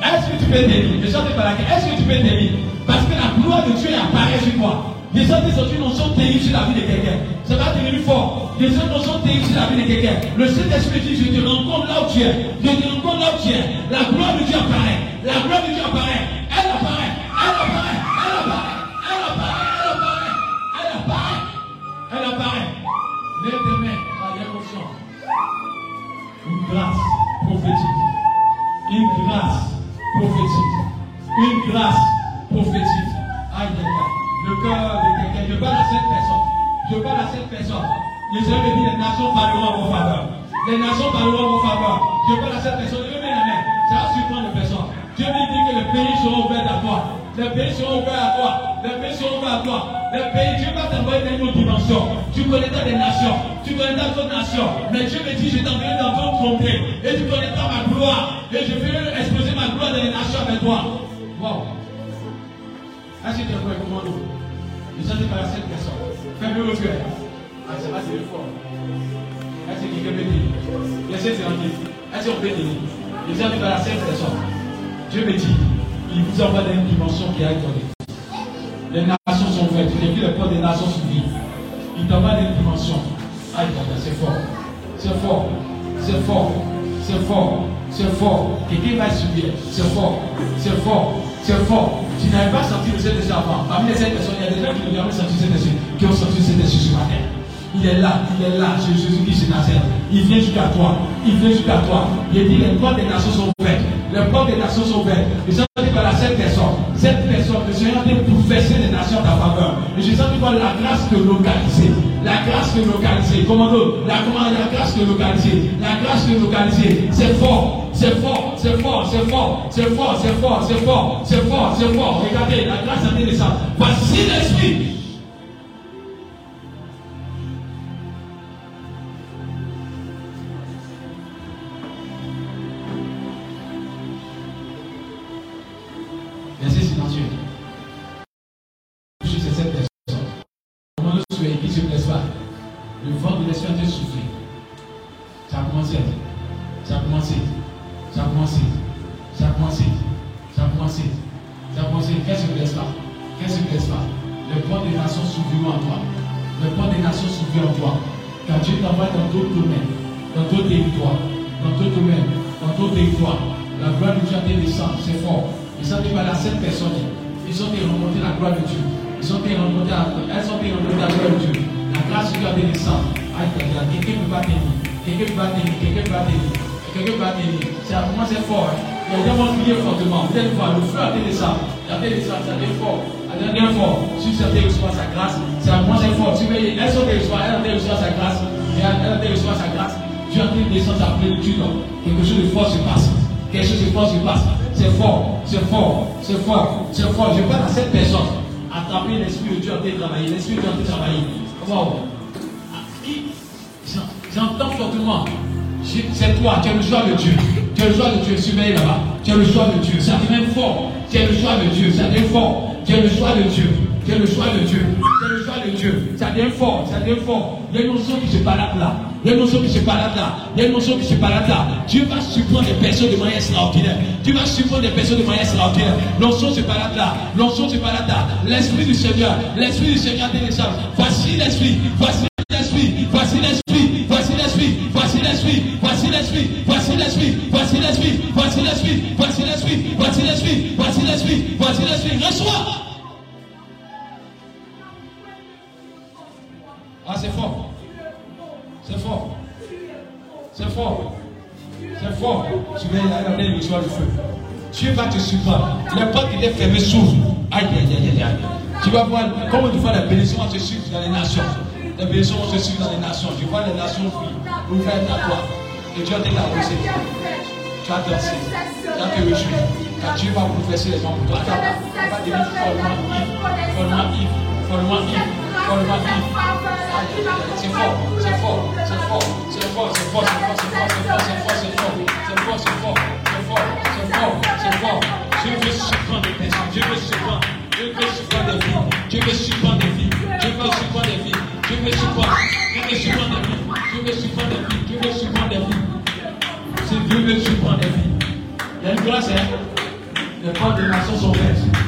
Est-ce que tu peux t'aimer Je chante pas la Est-ce que tu peux t'aimer Parce que la gloire de Dieu apparaît sur toi. Autres sont une notion terrible sur la vie de quelqu'un. Ça va devenir fort. Les autres notions terribles sur la vie de quelqu'un. Le Saint-Esprit dit, je te rencontre là où tu es. Je te rencontre là où tu es. La gloire de Dieu apparaît. La gloire de Dieu apparaît. Elle apparaît. Elle apparaît. Elle apparaît. Elle apparaît. Elle apparaît. Elle apparaît. Elle apparaît. Lève tes mains par l'émotion. Une grâce prophétique. Une grâce prophétique. Une grâce prophétique. Je parle à cette personne. Je parle à cette personne. Seigneur me dit les nations parleront en vos faveur. Les nations parleront en vos faveur. Je parle à cette personne. Je mets la main. Ça va surprendre les personnes. Dieu me dit que les pays seront ouverts à toi. Les pays seront ouverts à toi. Les pays seront ouverts à toi. Les pays, Dieu va t'envoyer dans une autre dimension. Tu connaîtras des nations. Tu connaîtras d'autres nations. Mais Dieu me dit, je t'enverrai dans d'autres contrées. Et tu connaîtras ma gloire. Et je vais exposer ma gloire dans les nations avec toi. Wow. Est-ce que tu commando Ne chantez pas à cette personne. Fais-le le cœur. Ah, ça va, c'est fort. Est-ce que quelqu'un dire Laissez tranquille. Est-ce qu'on dire Ne chantez pas à cette personne. Dieu me dit, il vous envoie dans une dimension qui a étonné. Les nations sont ouvertes. J'ai vu les portes des nations s'ouvrir. Il t'envoie dans une dimension. Aïe, c'est fort. C'est fort. C'est fort. C'est fort. C'est fort. Quelqu'un va subir. C'est fort. C'est fort. C'est fort. Tu n'avais pas senti le Saint-Esprit avant. Parmi les sept personnes, il y a des gens qui n'ont jamais senti le Saint-Esprit, qui ont senti le Saint-Esprit sur terre. Il est là, il est là, Jésus-Christ, Nazareth. Il vient jusqu'à toi. il vient jusqu'à toi. Il dit les portes des nations sont ouvertes. Les portes des nations sont ouvertes. Et sens par la cette personne, cette personne, le Seigneur dit pour verser les nations en ta faveur. Et je sens par la grâce de localiser. La grâce de localiser. Comment la, la grâce de localiser. La grâce de localiser. C'est fort. C'est fort, c'est fort, c'est fort, c'est fort, c'est fort, c'est fort, c'est fort, c'est fort. Regardez, la grâce a dit ça. Voici l'esprit elles sont priées dans le Dieu. La grâce qui a donné sang, quelqu'un peut pas tenir, quelqu'un peut pas tenir, quelqu'un peut pas tenir, quelqu'un peut pas tenir. Ça commence fort. Hein. Il y a des gens qui fortement. Vous allez voir, le feu a donné ça. Il a donné ça, ça a été fort. Elle a donné fort. Si vous avez reçu sa grâce, ça commence fort. Si vous voyez, elles sont reçues, elles ont reçu sa grâce. Elles ont reçu sa grâce. Dieu a pris descendre sa plénitude. Quelque chose de fort se passe. Quelque chose de fort se passe. C'est fort, c'est fort, c'est fort, c'est fort. Je parle à cette personne attraper l'esprit de Dieu, as été travaillé. L'esprit de Dieu, as été travaillé. Wow. Ah, j'entends fortement. C'est toi, tu as le choix de Dieu. Tu as le choix de Dieu. Surveille là-bas. Tu as le choix de Dieu. Ça devient fort. Tu as le choix de Dieu. Ça devient fort. Tu as le choix de Dieu une notion qui se balade là. Il y a une notion qui se balade là. Il y a une notion qui se balade là. Dieu va surprendre des personnes de manière extraordinaire. Dieu va surprendre des personnes de manière extraordinaire. L'onction se balade là. L'onction se balade là. L'Esprit du Seigneur. L'Esprit du Seigneur télécharge. Voici l'Esprit. Voici l'Esprit. Voici l'Esprit. Voici l'Esprit. Voici l'Esprit. Voici l'Esprit. Voici l'Esprit. Voici l'Esprit. Voici l'Esprit. Voici l'Esprit. Voici l'Esprit. Voici l'Esprit. Voici l'Esprit. Reçois. Ah, c'est fort. C'est fort. C'est fort. C'est fort. Tu vas regarder le soir du feu. Dieu va te surprendre. Les portes qui étaient fermées s'ouvrent. Aïe, aïe, aïe, aïe, aïe. Tu vas voir comment tu vois la bénédiction te suivre dans les nations. Les bénédictions te suivre dans les nations. Tu vois les nations ouvertes à toi. Et Dieu te l'a rosé. Tu vas danser. Tu vas te réjouir. Car Dieu va bouleverser les gens pour toi. Tu vas devenir follement. Follement. Follement ivre. C'est fort, c'est fort, c'est fort, c'est fort, c'est fort, c'est fort, c'est fort, c'est fort, c'est fort, c'est fort, c'est fort, c'est fort, c'est fort. Dieu veut surprendre des personnes, Dieu veut surprendre, Dieu veut surprendre des vies, Dieu veut surprendre des vies, Dieu veut surprendre des vies, Dieu veut surprendre, Dieu veut surprendre des vies, Dieu veut surprendre des vies, Dieu veut surprendre des vies. C'est Dieu veut surprendre des vies. Il y a une grâce, hein? Les portes des nations sont ouvertes.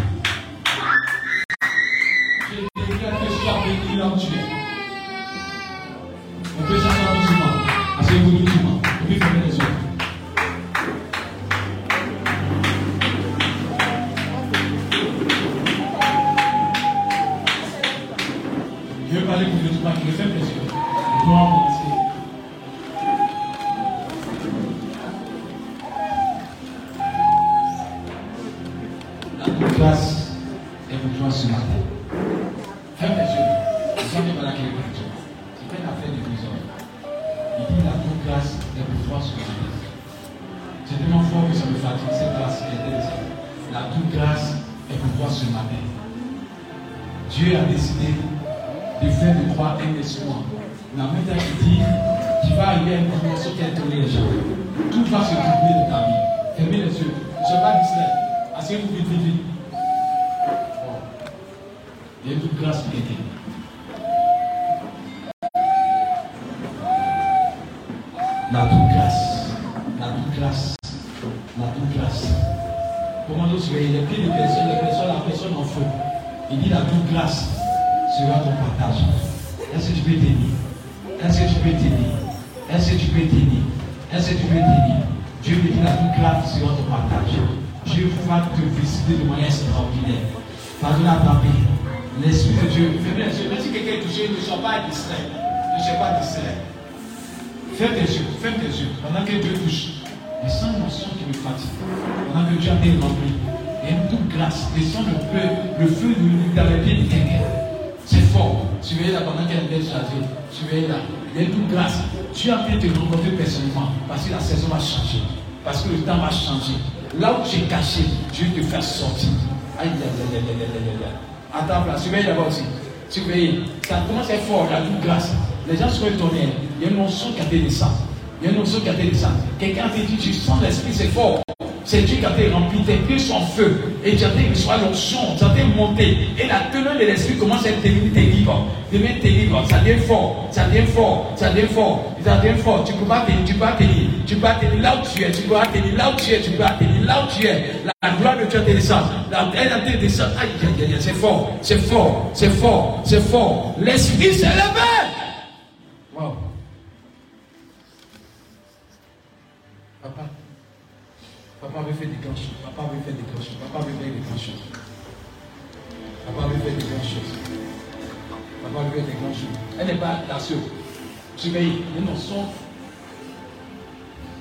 Surveillez d'abord aussi. Surveillez. Ça commence à être fort, la toute grâce. Les gens seront étonnés. Il y a une notion qui a été descend. Il y a une notion qui a été descend. Quelqu'un te dit, tu sens l'esprit, c'est fort. C'est Dieu qui a été rempli, tes pieds sont feu. Et tu as été reçoit l'onction, tu as été monté. Et la teneur de l'esprit commence à être terrible. Devient terrible. Ça devient fort, ça devient fort, ça devient fort, ça devient fort. Tu peux pas tenir, tu peux pas tenir. Tu peux pas tenir là où tu es, tu peux pas tenir là où tu es, tu peux pas tenir là où tu es. La gloire de Dieu te descend. Elle a été descend. Aïe, aïe, aïe, c'est fort, c'est fort, c'est fort, c'est fort. L'esprit s'est levé. Wow. Papa veut faire des grandes choses. Papa veut faire des grandes choses. Papa veut faire des grandes choses. Papa veut faire des grandes choses. Papa veut faire des grandes choses. Elle n'est pas seule. Surveillez. A une notion.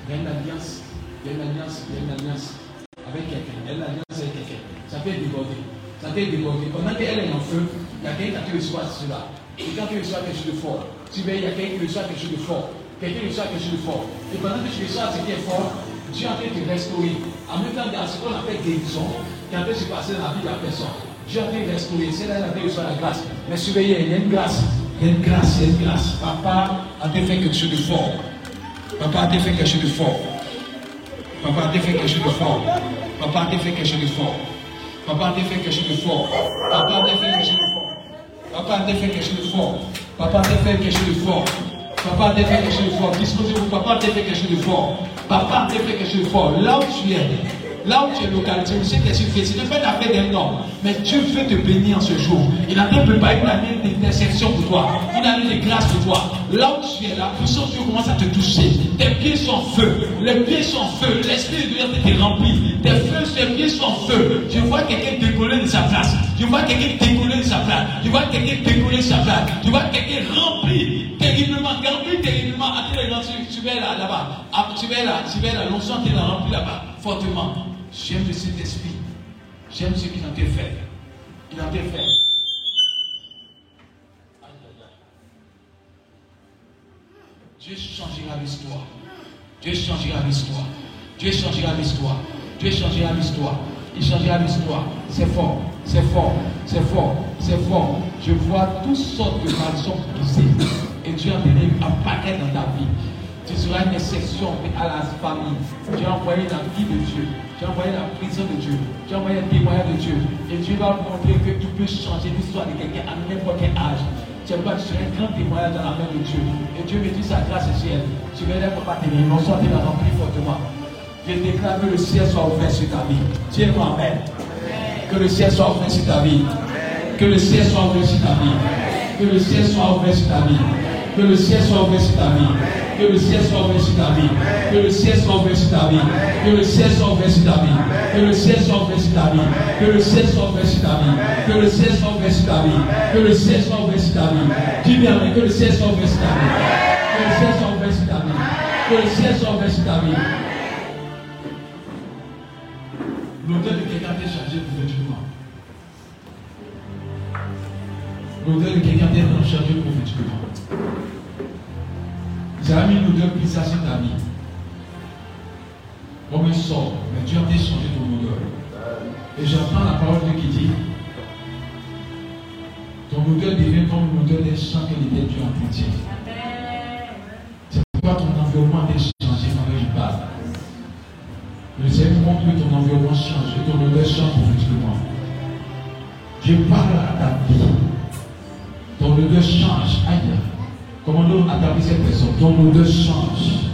Il y a une alliance. Il y a une alliance. Il y a une alliance avec quelqu'un. Il y a une alliance avec quelqu'un. Ça peut déborder. Ça peut déborder. Pendant qu'elle est en feu, il y a quelqu'un qui reçoit cela. Et quand tu reçois quelque chose de fort, surveille, il y a quelqu'un qui reçoit quelque chose de fort. Quelqu'un reçoit quelque chose de fort. Et pendant que tu reçois ce qui est fort, Dieu est en train de restaurer. En même temps, il y a ce qu'on appelle guérison qui est de se passer dans la vie de la personne. Dieu est en train restaurer. C'est là qu'il reçoit la grâce. Mais surveillez, il y a une grâce. Il y a une grâce, il y a une grâce. Papa a fait quelque chose de fort. Papa a fait quelque chose de fort. Papa a fait quelque chose de fort. Papa a fait quelque chose de fort. Papa a fait quelque chose de fort. Papa a fait quelque chose de fort. Papa a fait quelque chose de fort. Papa a fait quelque chose de fort. Papa a fait quelque chose de fort. Disposez-vous. Papa a fait quelque chose de fort. Papa a fait quelque chose de fort. Là où tu es, là où tu es localisé, sais qu'est-ce que tu fais. Ce n'est pas une affaire d'un homme. Mais Dieu veut te bénir en ce jour. Il a préparé une année d'intercession pour toi. Une année de grâce pour toi. Là où tu es, la puissance de Dieu commence à te toucher. Tes pieds sont feu. Les pieds sont feu. L'esprit de Dieu t'est rempli. Tes feux, tes pieds sont feu. Je vois quelqu'un décoller de sa place. Je vois quelqu'un décoller de sa place. Je vois quelqu'un décoller de sa place. Je vois quelqu'un rempli terriblement, rempli terriblement. Tu vas là, là-bas. Tu vas là, tu vas là. L'onction t'est rempli là-bas, fortement. J'aime de cet esprit. J'aime ce qu'il a été fait. Il a été fait. Dieu changera l'histoire. Dieu changera l'histoire. Dieu changera l'histoire. Dieu changera l'histoire. Il changera l'histoire. C'est fort. C'est fort. C'est fort. C'est fort. Je vois toutes sortes de malsons brisées. Et Dieu a donné un paquet dans ta vie. Tu seras une exception à la famille. Tu as envoyé la vie de Dieu. As envoyé la prison de Dieu. As envoyé le témoignage de Dieu. Et Dieu va montrer qu'il peut changer l'histoire de quelqu'un à n'importe quel âge. Tu vas seras un grand témoignage dans la main de Dieu. Et Dieu me dit sa grâce est ciel. Tu être pas tenir. Non, soit la remplir fortement. Je déclare que le ciel soit ouvert sur ta vie. Tiens-moi, Amen. Que le ciel soit ouvert sur ta vie. Que le ciel soit ouvert sur ta vie. Que le ciel soit ouvert sur ta vie. Que le ciel soit ouvert sur ta vie. Que le ciel soit sur ta vie. Que le ciel soit sur ta vie. Que le ciel soit sur ta vie. Que le ciel soit sur ta vie. Que le ciel soit sur ta vie. Que le ciel soit sur ta vie. Que le ciel soit sur ta vie. Dis bien, que le ciel soit sur ta vie. Que le ciel soit sur ta vie. Que le ciel soit sur ta vie. L'odeur de quelqu'un t'est chargé prophétiquement. L'odeur de quelqu'un t'est chargé prophétiquement. J'ai mis une odeur bizarre sur ta vie. Comme un sort, mais Dieu a changé ton odeur. Et j'entends la parole de Dieu qui dit ton odeur devient comme l'odeur des champs que les Dieu en entier. C'est pourquoi ton environnement a été changé quand je parle. Le Seigneur montre que ton environnement change, que ton odeur change profondément. Je parle à ta vie. Ton odeur change. Aïe. Comment nous attaquer cette personne? Ton odeur change.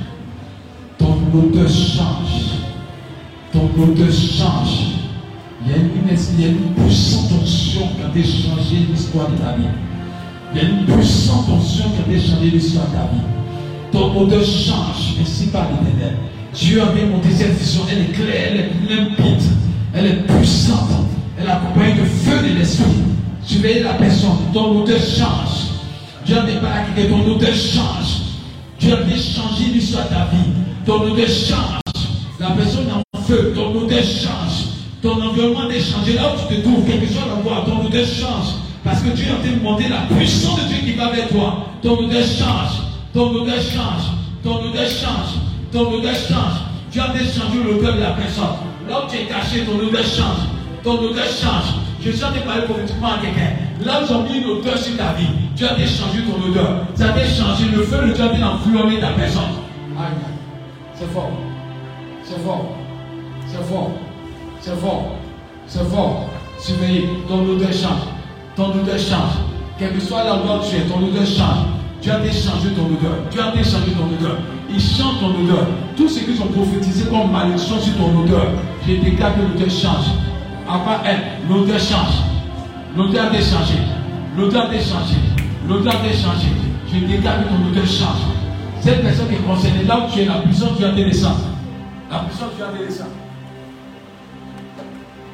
Ton odeur change. Ton odeur change. Il y a une, puissante onction qui a changé l'histoire de ta vie. Il y a une puissante onction qui a changé l'histoire de ta vie. Ton odeur change, ainsi par l'éternel. Dieu a bien monté cette vision, elle est claire, elle est limpide, elle est puissante, elle accompagne le feu de l'esprit. Surveillez la personne, ton odeur change. Dieu n'est pas là ton odeur change. Dieu a fait changer l'histoire de ta vie. Ton odeur change. La personne est en feu, ton odeur change. Ton environnement est changé. Là où tu te trouves, quelque chose à voir, ton odeur change. Parce que Dieu de montrer la puissance de Dieu qui va avec toi. Ton odeur change. Ton odeur change. Ton odeur change. Ton odeur change. Dieu a de changer l'odeur de la personne. Là où tu es caché, ton odeur change. Ton odeur change. Je suis en train de parler politiquement à quelqu'un. Là où ont mis une odeur sur ta vie, Dieu a en train de changer ton odeur. Ça a été changé. Le feu de Dieu a en train d'enflammer ta personne. Aïe. C'est fort. C'est fort. C'est fort. C'est fort. C'est fort. Surveillez. Ton odeur change. Ton odeur change. Quel que soit l'endroit où tu es, ton odeur change. Dieu a changer ton odeur. Dieu a changer ton odeur. Il change ton odeur. Tous ceux qui sont prophétisés comme malédiction sur ton odeur, je déclare que l'odeur change. Après elle, l'odeur change. L'odeur a changé. L'odeur a changé. L'odeur a changé. Je déclare que ton odeur change. Cette personne est concernée, là où tu es, la puissance tu as descendre. La puissance tu as descendre.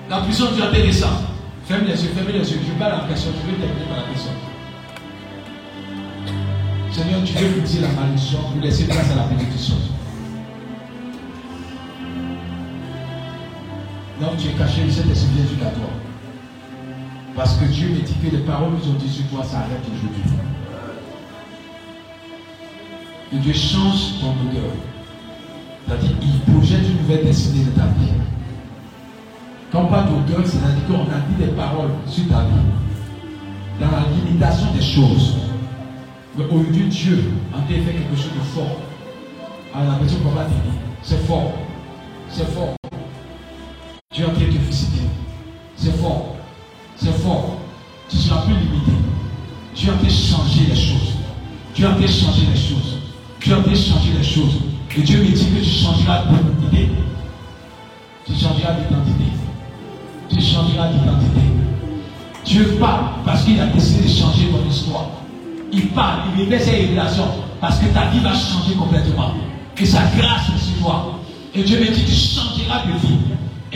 La puissance tu as descendre. Ferme les yeux, ferme les yeux. Je parle à la personne, je vais terminer par la personne. Seigneur, tu veux briser la malédiction pour laisser place à la bénédiction. Là où tu es caché, le Saint-Esprit vient jusqu'à toi. Parce que Dieu me dit que les paroles nous ont dit sur toi s'arrêtent aujourd'hui. Et Dieu change ton odeur. C'est-à-dire, il projette une nouvelle destinée de ta vie. Quand on parle d'odeur, c'est-à-dire qu'on a dit des paroles sur ta vie. Dans la limitation des choses. Mais aujourd'hui, Dieu a fait quelque chose de fort. Alors la personne ne peut pas dire, c'est fort. C'est fort. Dieu a fait te féliciter. C'est fort. C'est fort. Tu seras plus limité. Dieu a fait changer les choses. Dieu a fait changer les choses. Dieu a fait changer les choses. Et Dieu me dit que tu changeras d'identité. Tu changeras d'identité. Tu changeras d'identité. Dieu parle parce qu'il a décidé de changer ton histoire. Il parle, il met ses révélations parce que ta vie va changer complètement. Et sa grâce est sur toi. Et Dieu me dit, tu changeras de vie.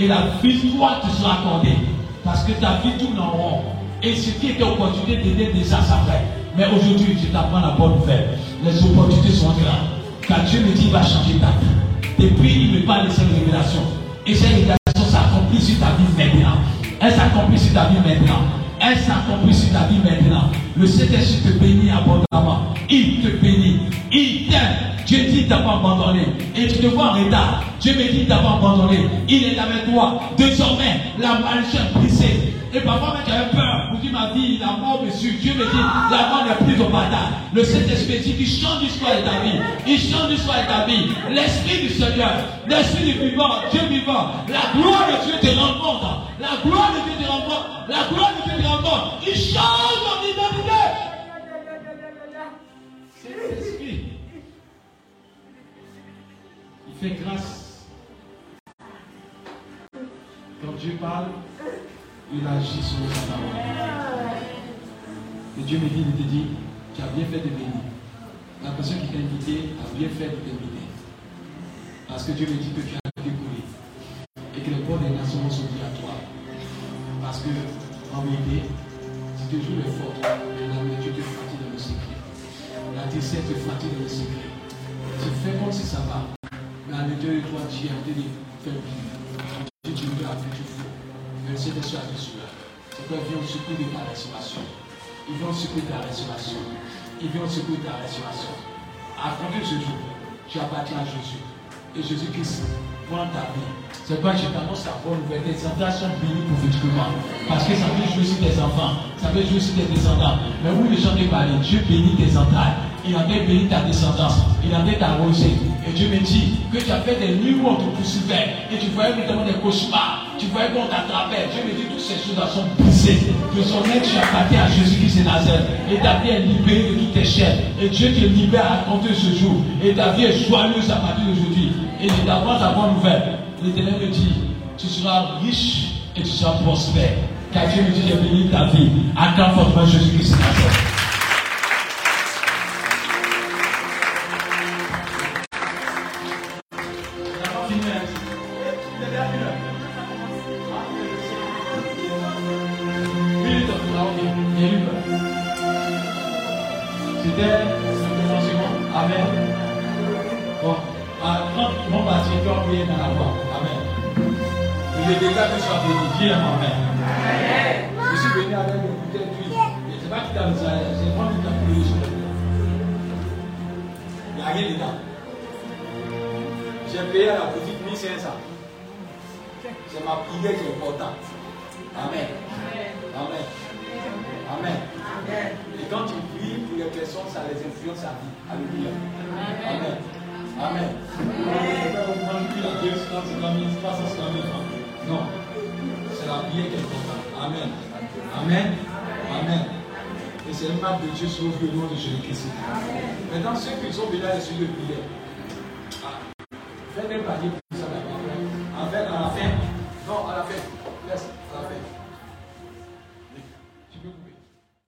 Et la victoire te sera accordée. Parce que ta vie tourne en rond. Et ce qui était opportunité d'aider déjà ça fait. Mais aujourd'hui, je t'apprends la bonne nouvelle. Les opportunités sont grandes. Car Dieu me dit, il va changer ta vie. Depuis, il me parle de cette révélation. Et cette révélation s'accomplit sur ta vie maintenant. Elle s'accomplit sur ta vie maintenant. Elle s'accomplit sur ta vie maintenant. Le Saint-Esprit te bénit abondamment. Il te bénit. Il t'aime. Dieu dit d'avoir abandonné. Et tu te vois en retard. Dieu me dit d'avoir abandonné. Il est avec toi. Désormais, la est brisée. Et parfois, même, j'avais peur. Pour dire ma vie, la mort me suit. Dieu me dit, la mort n'est plus au bataille. Le Saint-Esprit dit qu'il change l'histoire de ta vie. Il change l'histoire de ta vie. L'Esprit du Seigneur, l'Esprit du vivant, Dieu vivant, la gloire de Dieu te rencontre. La gloire de Dieu te rencontre. La gloire de Dieu te rencontre. Il change ton identité. Fait grâce. Quand Dieu parle, il agit sur sa parole. Et Dieu me dit, il te dit, tu as bien fait de venir. La personne qui t'a invité a bien fait de t'inviter. Parce que Dieu me dit que tu as découlé. Et que les bonnes des nations sont liées à toi. Parce que, en vérité, si tu joues les fortes, la Dieu te fatigue dans le secret. La décès te fatigue dans le secret. Tu fais comme si ça va. De tu es en train de vivre. Tu veux avec fais. Mais le Saint-Esprit a dit cela. C'est quoi vient au secours de ta respiration. Il vient au secours de ta respiration. Il vient au secours de ta respiration. À compter ce jour, tu appartiens à Jésus. Et Jésus-Christ prend ta vie. C'est pourquoi je t'annonce la bonne nouvelle. Tes enfants sont bénis prophétiquement. Parce que ça veut jouer sur tes enfants. Ça veut jouer sur tes descendants. Mais où les gens te parlent, Dieu bénit tes entrailles. Il a fait bénir ta descendance. Il a t'arroser. Et Dieu me dit que tu as fait des nuits te poursuivait. Et tu voyais notamment des cauchemars. Tu voyais qu'on t'attrapait. Dieu me dit que toutes ces choses-là sont brisées. Désormais, tu appartiens à Jésus-Christ de Nazareth. Et ta vie est libérée de toutes tes chaînes. Et Dieu te libère à compter ce jour. Et ta vie est joyeuse à partir d'aujourd'hui. Et je t'apprends ta bonne nouvelle. L'Éternel me dit, tu seras riche et tu seras prospère. Car Dieu me dit, j'ai béni ta vie. Acclame fortement Jésus-Christ de Nazareth.